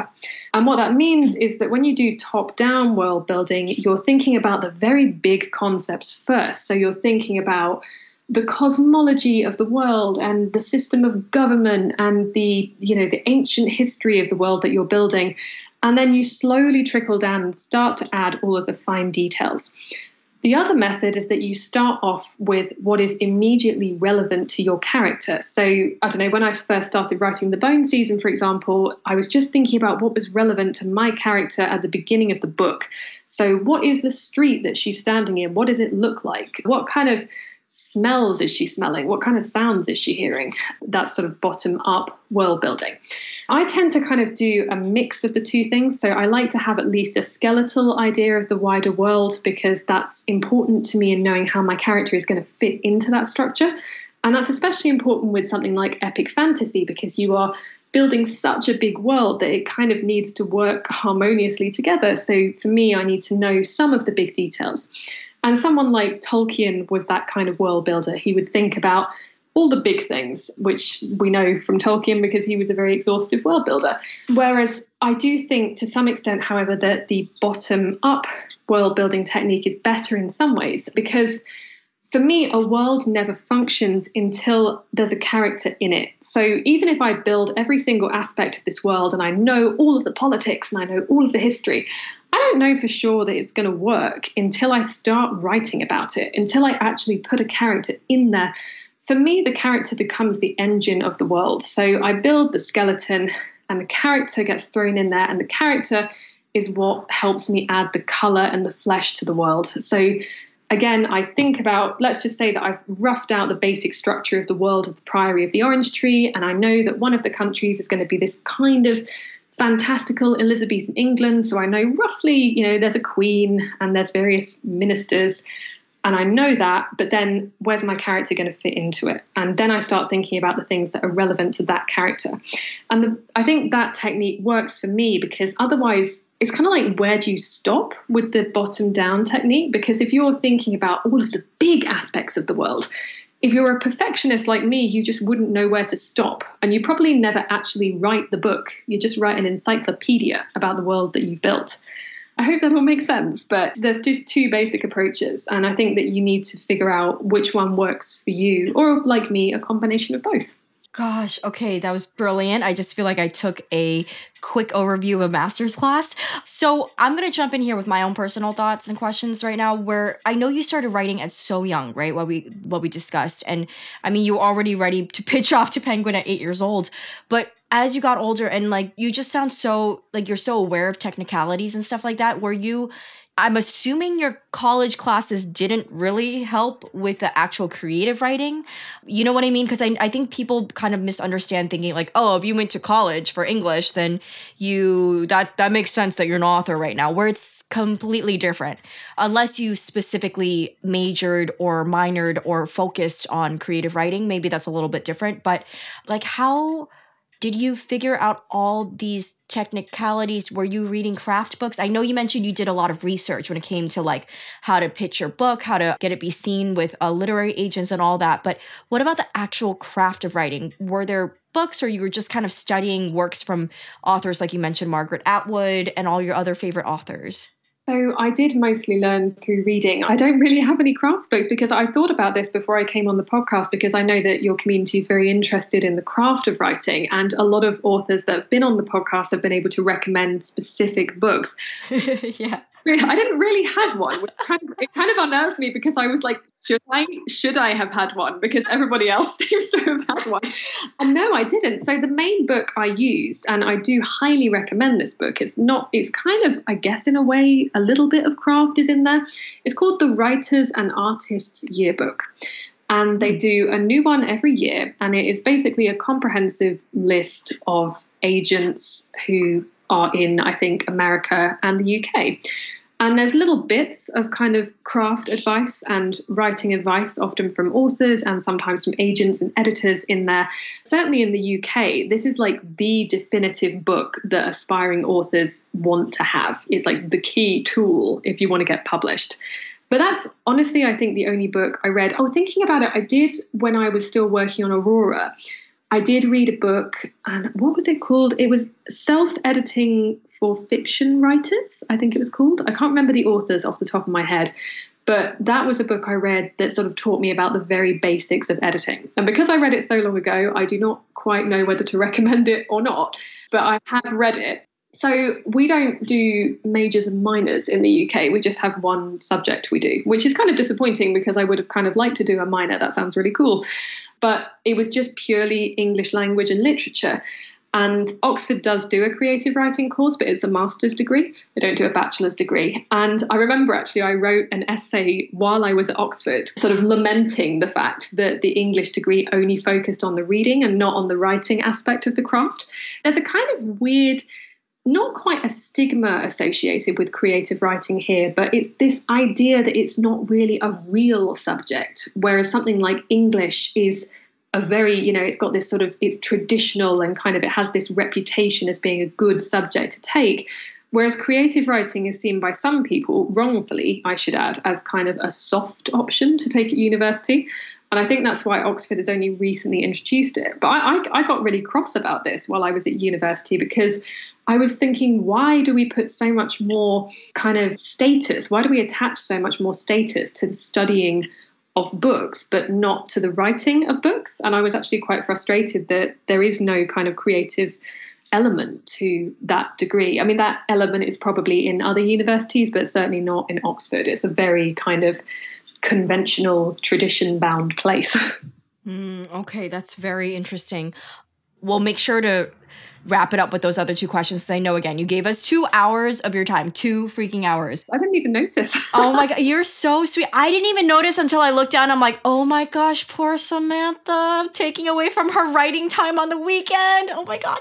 And what that means is that when you do top down world building, you're thinking about the very big concepts first. So you're thinking about the cosmology of the world and the system of government and the you know the ancient history of the world that you're building and then you slowly trickle down and start to add all of the fine details the other method is that you start off with what is immediately relevant to your character. So, I don't know, when I first started writing the Bone season, for example, I was just thinking about what was relevant to my character at the beginning of the book. So, what is the street that she's standing in? What does it look like? What kind of smells is she smelling? What kind of sounds is she hearing? That's sort of bottom up world building. I tend to kind of do a mix of the two things. So I like to have at least a skeletal idea of the wider world because that's important to me in knowing how my character is going to fit into that structure. And that's especially important with something like epic fantasy because you are building such a big world that it kind of needs to work harmoniously together. So for me, I need to know some of the big details. And someone like Tolkien was that kind of world builder. He would think about all the big things, which we know from Tolkien because he was a very exhaustive world builder. Whereas I do think, to some extent, however, that the bottom up world building technique is better in some ways because for me, a world never functions until there's a character in it. So even if I build every single aspect of this world and I know all of the politics and I know all of the history, I don't know for sure that it's going to work until I start writing about it, until I actually put a character in there. For me, the character becomes the engine of the world. So I build the skeleton and the character gets thrown in there, and the character is what helps me add the color and the flesh to the world. So again, I think about, let's just say that I've roughed out the basic structure of the world of the Priory of the Orange Tree, and I know that one of the countries is going to be this kind of fantastical Elizabethan England. So I know roughly, you know, there's a queen and there's various ministers. And I know that, but then where's my character going to fit into it? And then I start thinking about the things that are relevant to that character. And the, I think that technique works for me because otherwise, it's kind of like where do you stop with the bottom down technique? Because if you're thinking about all of the big aspects of the world, if you're a perfectionist like me, you just wouldn't know where to stop. And you probably never actually write the book. You just write an encyclopedia about the world that you've built. I hope that all makes sense, but there's just two basic approaches. And I think that you need to figure out which one works for you, or like me, a combination of both. Gosh, okay, that was brilliant. I just feel like I took a quick overview of a master's class. So I'm gonna jump in here with my own personal thoughts and questions right now. Where I know you started writing at so young, right? What we what we discussed, and I mean you were already ready to pitch off to Penguin at eight years old. But as you got older and like you just sound so like you're so aware of technicalities and stuff like that, were you I'm assuming your college classes didn't really help with the actual creative writing. You know what I mean? Because I, I think people kind of misunderstand thinking like, oh, if you went to college for English, then you that that makes sense that you're an author right now, where it's completely different. Unless you specifically majored or minored or focused on creative writing, maybe that's a little bit different. But like how did you figure out all these technicalities? Were you reading craft books? I know you mentioned you did a lot of research when it came to like how to pitch your book how to get it be seen with uh, literary agents and all that but what about the actual craft of writing? Were there books or you were just kind of studying works from authors like you mentioned margaret atwood and all your other favorite authors so I did mostly learn through reading. I don't really have any craft books because I thought about this before I came on the podcast because I know that your community is very interested in the craft of writing and a lot of authors that have been on the podcast have been able to recommend specific books. yeah. I didn't really have one. Which kind of, it kind of unnerved me because I was like, should I should I have had one? Because everybody else seems to have had one. And no, I didn't. So the main book I used, and I do highly recommend this book. It's not, it's kind of, I guess in a way, a little bit of craft is in there. It's called The Writers and Artists Yearbook and they do a new one every year and it is basically a comprehensive list of agents who are in i think america and the uk and there's little bits of kind of craft advice and writing advice, often from authors and sometimes from agents and editors in there. Certainly in the UK, this is like the definitive book that aspiring authors want to have. It's like the key tool if you want to get published. But that's honestly, I think, the only book I read. Oh, thinking about it, I did when I was still working on Aurora. I did read a book, and what was it called? It was Self Editing for Fiction Writers, I think it was called. I can't remember the authors off the top of my head, but that was a book I read that sort of taught me about the very basics of editing. And because I read it so long ago, I do not quite know whether to recommend it or not, but I have read it. So we don't do majors and minors in the UK. We just have one subject we do, which is kind of disappointing because I would have kind of liked to do a minor. That sounds really cool but it was just purely English language and literature. And Oxford does do a creative writing course, but it's a master's degree. They don't do a bachelor's degree. And I remember actually, I wrote an essay while I was at Oxford, sort of lamenting the fact that the English degree only focused on the reading and not on the writing aspect of the craft. There's a kind of weird not quite a stigma associated with creative writing here, but it's this idea that it's not really a real subject, whereas something like English is a very, you know, it's got this sort of, it's traditional and kind of, it has this reputation as being a good subject to take. Whereas creative writing is seen by some people, wrongfully, I should add, as kind of a soft option to take at university. And I think that's why Oxford has only recently introduced it. But I, I, I, got really cross about this while I was at university because I was thinking, why do we put so much more kind of status? Why do we attach so much more status to the studying of books, but not to the writing of books? And I was actually quite frustrated that there is no kind of creative element to that degree. I mean, that element is probably in other universities, but certainly not in Oxford. It's a very kind of conventional, tradition bound place. Mm, okay, that's very interesting. We'll make sure to wrap it up with those other two questions. I know again, you gave us two hours of your time, two freaking hours. I didn't even notice. oh my god, you're so sweet. I didn't even notice until I looked down. I'm like, oh my gosh, poor Samantha, I'm taking away from her writing time on the weekend. Oh my god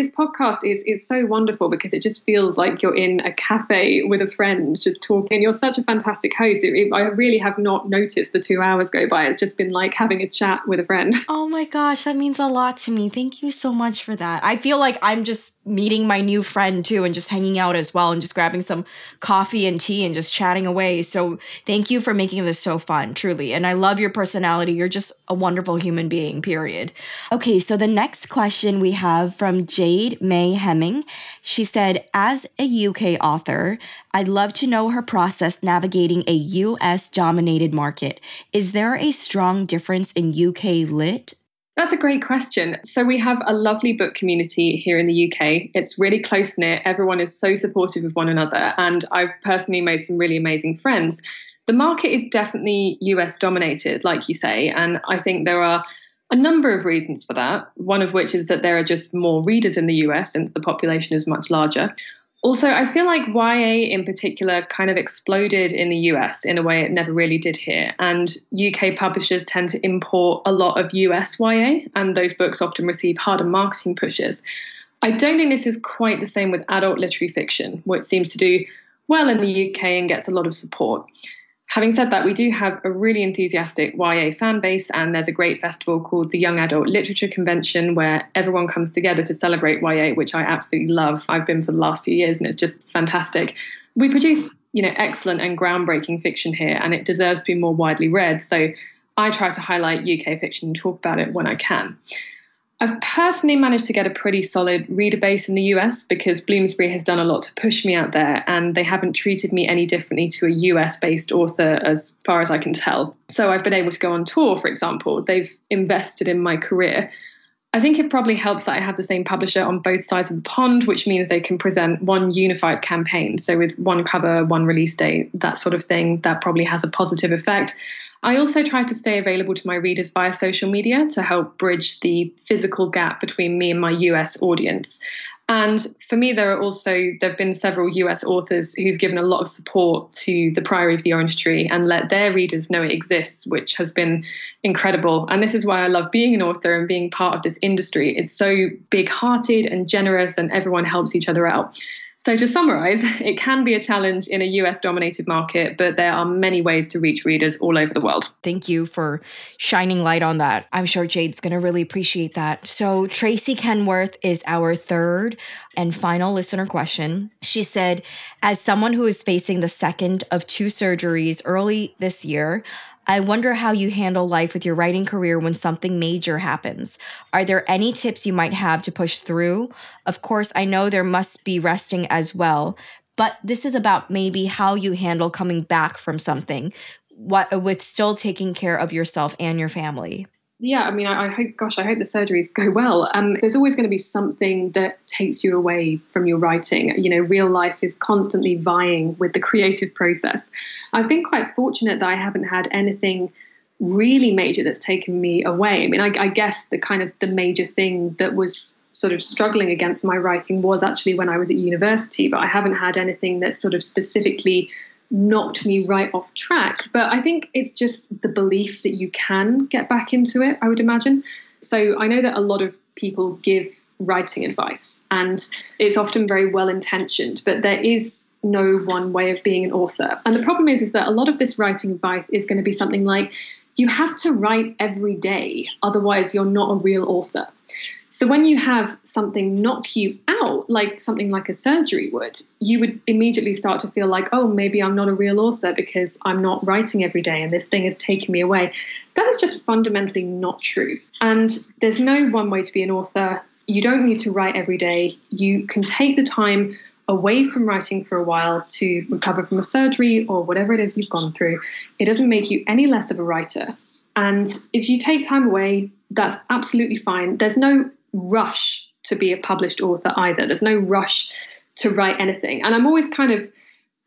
this podcast is is so wonderful because it just feels like you're in a cafe with a friend just talking. You're such a fantastic host. It, it, I really have not noticed the two hours go by. It's just been like having a chat with a friend. Oh my gosh, that means a lot to me. Thank you so much for that. I feel like I'm just meeting my new friend too and just hanging out as well and just grabbing some coffee and tea and just chatting away. So thank you for making this so fun, truly. And I love your personality. You're just a wonderful human being, period. Okay, so the next question we have from Jade May Hemming. She said, As a UK author, I'd love to know her process navigating a US dominated market. Is there a strong difference in UK lit that's a great question. So, we have a lovely book community here in the UK. It's really close knit. Everyone is so supportive of one another. And I've personally made some really amazing friends. The market is definitely US dominated, like you say. And I think there are a number of reasons for that. One of which is that there are just more readers in the US since the population is much larger. Also, I feel like YA in particular kind of exploded in the US in a way it never really did here. And UK publishers tend to import a lot of US YA, and those books often receive harder marketing pushes. I don't think this is quite the same with adult literary fiction, which seems to do well in the UK and gets a lot of support. Having said that, we do have a really enthusiastic YA fan base, and there's a great festival called the Young Adult Literature Convention where everyone comes together to celebrate YA, which I absolutely love. I've been for the last few years, and it's just fantastic. We produce, you know, excellent and groundbreaking fiction here, and it deserves to be more widely read. So I try to highlight UK fiction and talk about it when I can. I've personally managed to get a pretty solid reader base in the US because Bloomsbury has done a lot to push me out there, and they haven't treated me any differently to a US based author as far as I can tell. So I've been able to go on tour, for example. They've invested in my career. I think it probably helps that I have the same publisher on both sides of the pond, which means they can present one unified campaign. So, with one cover, one release date, that sort of thing, that probably has a positive effect. I also try to stay available to my readers via social media to help bridge the physical gap between me and my US audience. And for me, there are also there have been several US authors who've given a lot of support to the Priory of the Orange Tree and let their readers know it exists, which has been incredible. And this is why I love being an author and being part of this industry. It's so big-hearted and generous, and everyone helps each other out. So, to summarize, it can be a challenge in a US dominated market, but there are many ways to reach readers all over the world. Thank you for shining light on that. I'm sure Jade's going to really appreciate that. So, Tracy Kenworth is our third and final listener question. She said, As someone who is facing the second of two surgeries early this year, I wonder how you handle life with your writing career when something major happens. Are there any tips you might have to push through? Of course, I know there must be resting as well, but this is about maybe how you handle coming back from something what with still taking care of yourself and your family yeah, I mean, I, I, hope, gosh, I hope the surgeries go well. Um, there's always going to be something that takes you away from your writing. You know, real life is constantly vying with the creative process. I've been quite fortunate that I haven't had anything really major that's taken me away. I mean, I, I guess the kind of the major thing that was sort of struggling against my writing was actually when I was at university, but I haven't had anything that sort of specifically knocked me right off track. But I think it's just the belief that you can get back into it, I would imagine. So I know that a lot of people give writing advice, and it's often very well intentioned, but there is no one way of being an author. And the problem is, is that a lot of this writing advice is going to be something like, you have to write every day, otherwise, you're not a real author. So when you have something knock you out, like something like a surgery would, you would immediately start to feel like, oh, maybe I'm not a real author because I'm not writing every day and this thing has taken me away. That is just fundamentally not true. And there's no one way to be an author. You don't need to write every day. You can take the time away from writing for a while to recover from a surgery or whatever it is you've gone through. It doesn't make you any less of a writer. And if you take time away, that's absolutely fine. There's no rush to be a published author either. There's no rush to write anything. And I'm always kind of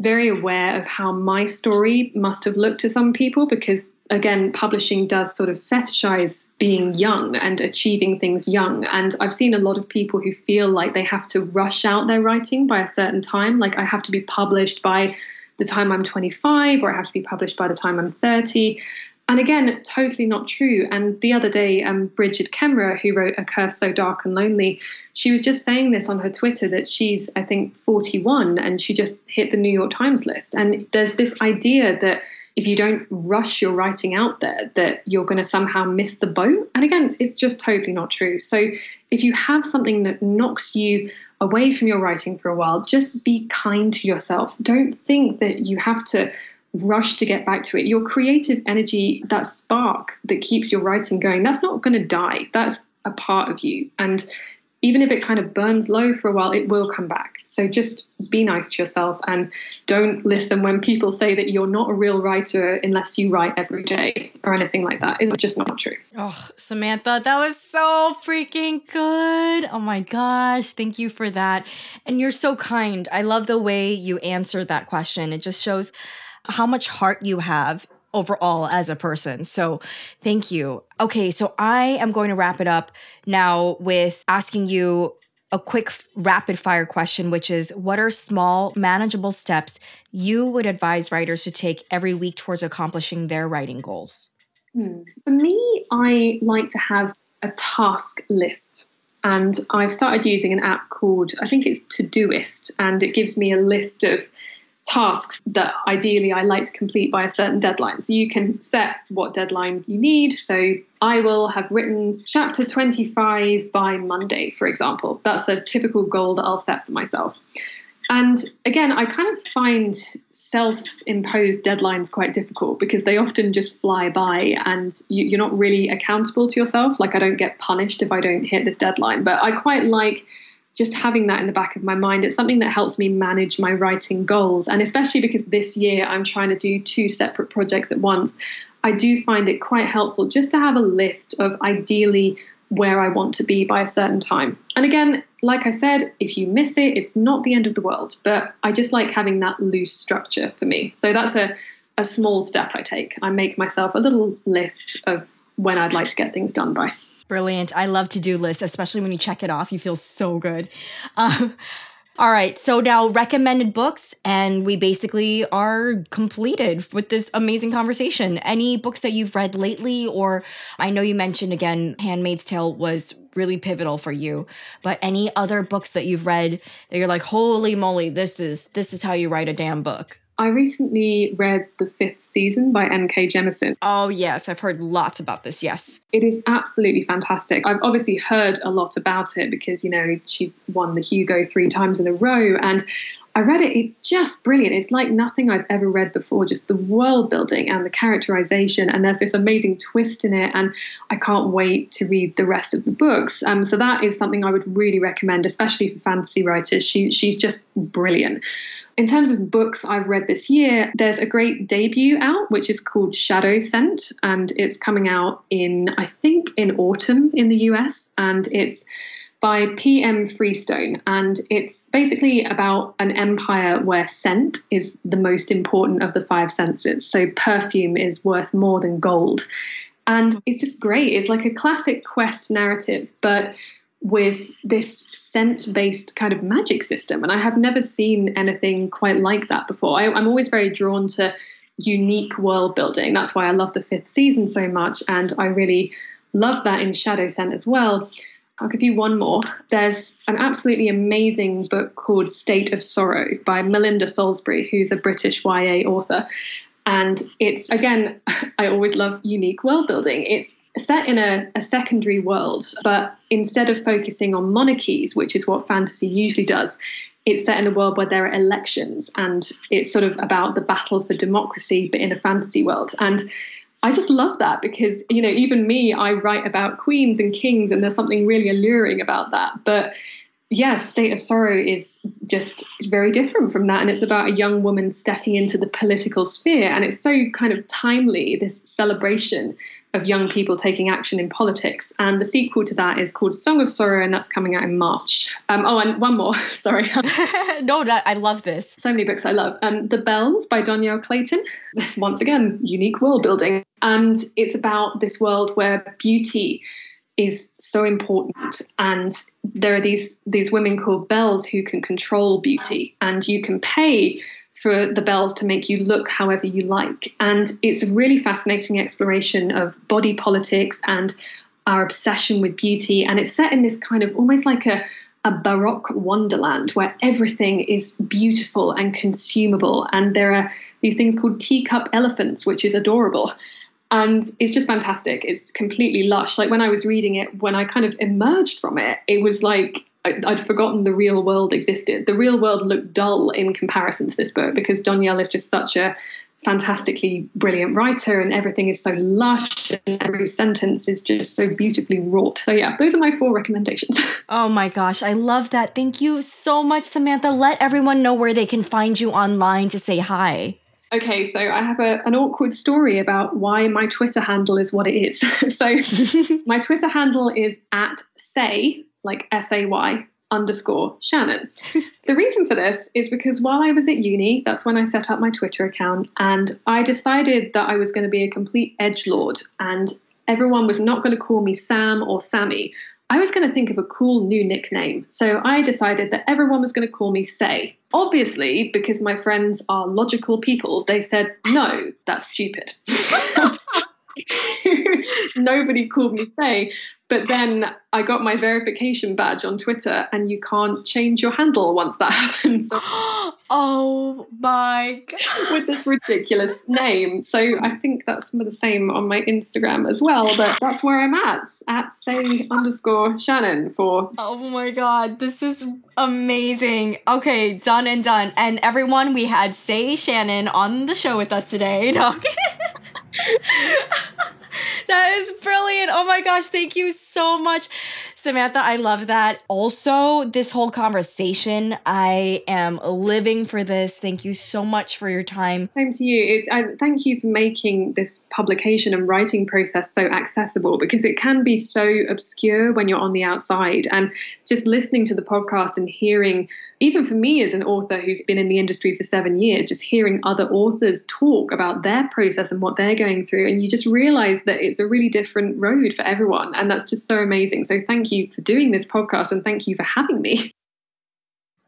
very aware of how my story must have looked to some people because, again, publishing does sort of fetishize being young and achieving things young. And I've seen a lot of people who feel like they have to rush out their writing by a certain time. Like, I have to be published by the time I'm 25 or I have to be published by the time I'm 30. And again, totally not true. And the other day, um, Brigid Kemmerer, who wrote A Curse So Dark and Lonely, she was just saying this on her Twitter that she's, I think, 41 and she just hit the New York Times list. And there's this idea that if you don't rush your writing out there, that you're going to somehow miss the boat. And again, it's just totally not true. So if you have something that knocks you away from your writing for a while, just be kind to yourself. Don't think that you have to rush to get back to it. Your creative energy, that spark that keeps your writing going, that's not going to die. That's a part of you. And even if it kind of burns low for a while, it will come back. So just be nice to yourself and don't listen when people say that you're not a real writer unless you write every day or anything like that. It's just not true. Oh, Samantha, that was so freaking good. Oh my gosh. Thank you for that. And you're so kind. I love the way you answered that question. It just shows how much heart you have overall as a person. So thank you. Okay, so I am going to wrap it up now with asking you a quick rapid fire question, which is what are small, manageable steps you would advise writers to take every week towards accomplishing their writing goals? Hmm. For me, I like to have a task list. And I've started using an app called, I think it's Todoist, and it gives me a list of tasks that ideally I like to complete by a certain deadline. So you can set what deadline you need. So I will have written chapter 25 by Monday, for example. That's a typical goal that I'll set for myself. And again, I kind of find self imposed deadlines quite difficult because they often just fly by and you, are not really accountable to yourself. Like, I don't get punished if I don't hit this deadline. But I quite like just having that in the back of my mind, it's something that helps me manage my writing goals. And especially because this year I'm trying to do two separate projects at once, I do find it quite helpful just to have a list of ideally where I want to be by a certain time. And again, like I said, if you miss it, it's not the end of the world, but I just like having that loose structure for me. So that's a, a small step I take. I make myself a little list of when I'd like to get things done by. Brilliant. I love to do lists, especially when you check it off. You feel so good. Um, all right. So now recommended books, and we basically are completed with this amazing conversation. Any books that you've read lately, or I know you mentioned again, Handmaid's Tale was really pivotal for you, but any other books that you've read that you're like, holy moly, this is this is how you write a damn book. I recently read The Fifth Season by N.K. Jemisin. Oh, yes, I've heard lots about this, yes. It is absolutely fantastic. I've obviously heard a lot about it because, you know, she's won the Hugo three times in a row. And I read it, it's just brilliant. It's like nothing I've ever read before, just the world building and the characterization. And there's this amazing twist in it. And I can't wait to read the rest of the books. Um, so that is something I would really recommend, especially for fantasy writers. She, she's just brilliant. In terms of books I've read this year, there's a great debut out, which is called Shadow Scent. And it's coming out in, I think, in autumn in the US. And it's by P.M. Freestone. And it's basically about an empire where scent is the most important of the five senses. So perfume is worth more than gold. And it's just great. It's like a classic quest narrative, but with this scent based kind of magic system. And I have never seen anything quite like that before. I, I'm always very drawn to unique world building. That's why I love the fifth season so much. And I really love that in Shadow Scent as well. I'll give you one more. There's an absolutely amazing book called State of Sorrow by Melinda Salisbury, who's a British YA author. And it's, again, I always love unique world building. It's set in a, a, secondary world, but instead of focusing on monarchies, which is what fantasy usually does, it's set in a world where there are elections and it's sort of about the battle for democracy, but in a fantasy world. And I just love that because, you know, even me, I write about queens and kings, and there's something really alluring about that. But yes, State of Sorrow is just very different from that. And it's about a young woman stepping into the political sphere. And it's so kind of timely, this celebration of young people taking action in politics. And the sequel to that is called Song of Sorrow, and that's coming out in March. Um, oh, and one more, sorry. no, that, I love this. So many books I love. Um, the Bells by Dhonielle Clayton. Once again, unique world building. And it's about this world where beauty is so important and there are these these women called bells who can control beauty and you can pay for the bells to make you look however you like and it's a really fascinating exploration of body politics and our obsession with beauty. And it's set in this kind of almost like a a baroque wonderland where everything is beautiful and consumable. And there are these things called teacup elephants, which is adorable. And it's just fantastic. It's completely lush. Like when I was reading it, when I kind of emerged from it, it was like I'd forgotten the real world existed. The real world looked dull in comparison to this book because Dhonielle is just such a fantastically brilliant writer and everything is so lush and every sentence is just so beautifully wrought. So yeah, those are my four recommendations. Oh my gosh, I love that. Thank you so much, Samantha. Let everyone know where they can find you online to say hi. Okay, so I have a, an awkward story about why my Twitter handle is what it is. so my Twitter handle is at say, like S A Y, underscore Shannon. the reason for this is because while I was at uni, that's when I set up my Twitter account, and I decided that I was going to be a complete edge lord, and everyone was not going to call me Sam or Sammy. I was going to think of a cool new nickname. So I decided that everyone was going to call me Say. Obviously, because my friends are logical people, they said, no, that's stupid. nobody called me say. But then I got my verification badge on Twitter, and you can't change your handle once that happens. oh my god! With this ridiculous name, so I think that's the same on my Instagram as well. But that's where I'm at at say underscore Shannon for. Oh my god! This is amazing. Okay, done and done. And everyone, we had say Shannon on the show with us today. No. that is brilliant. Oh my gosh, thank you so much. Samantha, I love that. Also, this whole conversation, I am living for this. Thank you so much for your time. Same to you. It's, I, thank you for making this publication and writing process so accessible because it can be so obscure when you're on the outside. And just listening to the podcast and hearing, even for me as an author who's been in the industry for seven years, just hearing other authors talk about their process and what they're going through, and you just realize that it's a really different road for everyone. And that's just so amazing. So thank you you for doing this podcast and thank you for having me.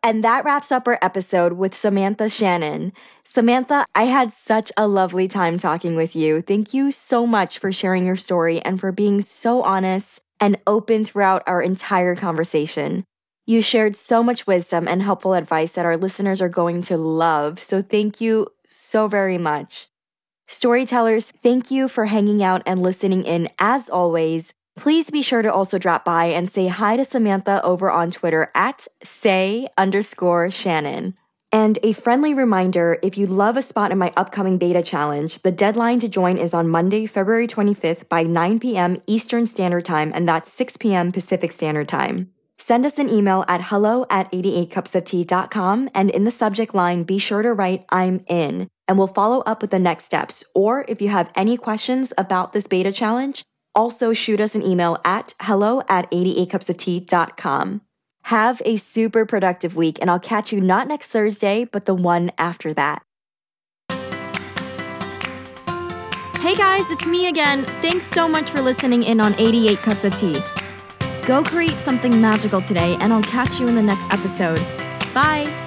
And that wraps up our episode with Samantha Shannon. Samantha, I had such a lovely time talking with you. Thank you so much for sharing your story and for being so honest and open throughout our entire conversation. You shared so much wisdom and helpful advice that our listeners are going to love. So thank you so very much. Storytellers, thank you for hanging out and listening in as always. Please be sure to also drop by and say hi to Samantha over on Twitter at say underscore Shannon. And a friendly reminder if you love a spot in my upcoming beta challenge, the deadline to join is on Monday, February 25th by 9 p.m. Eastern Standard Time, and that's 6 p.m. Pacific Standard Time. Send us an email at hello at 88cupsoftea.com and in the subject line, be sure to write I'm in, and we'll follow up with the next steps. Or if you have any questions about this beta challenge, also, shoot us an email at hello at 88cupsoftea.com. Have a super productive week, and I'll catch you not next Thursday, but the one after that. Hey guys, it's me again. Thanks so much for listening in on 88 Cups of Tea. Go create something magical today, and I'll catch you in the next episode. Bye.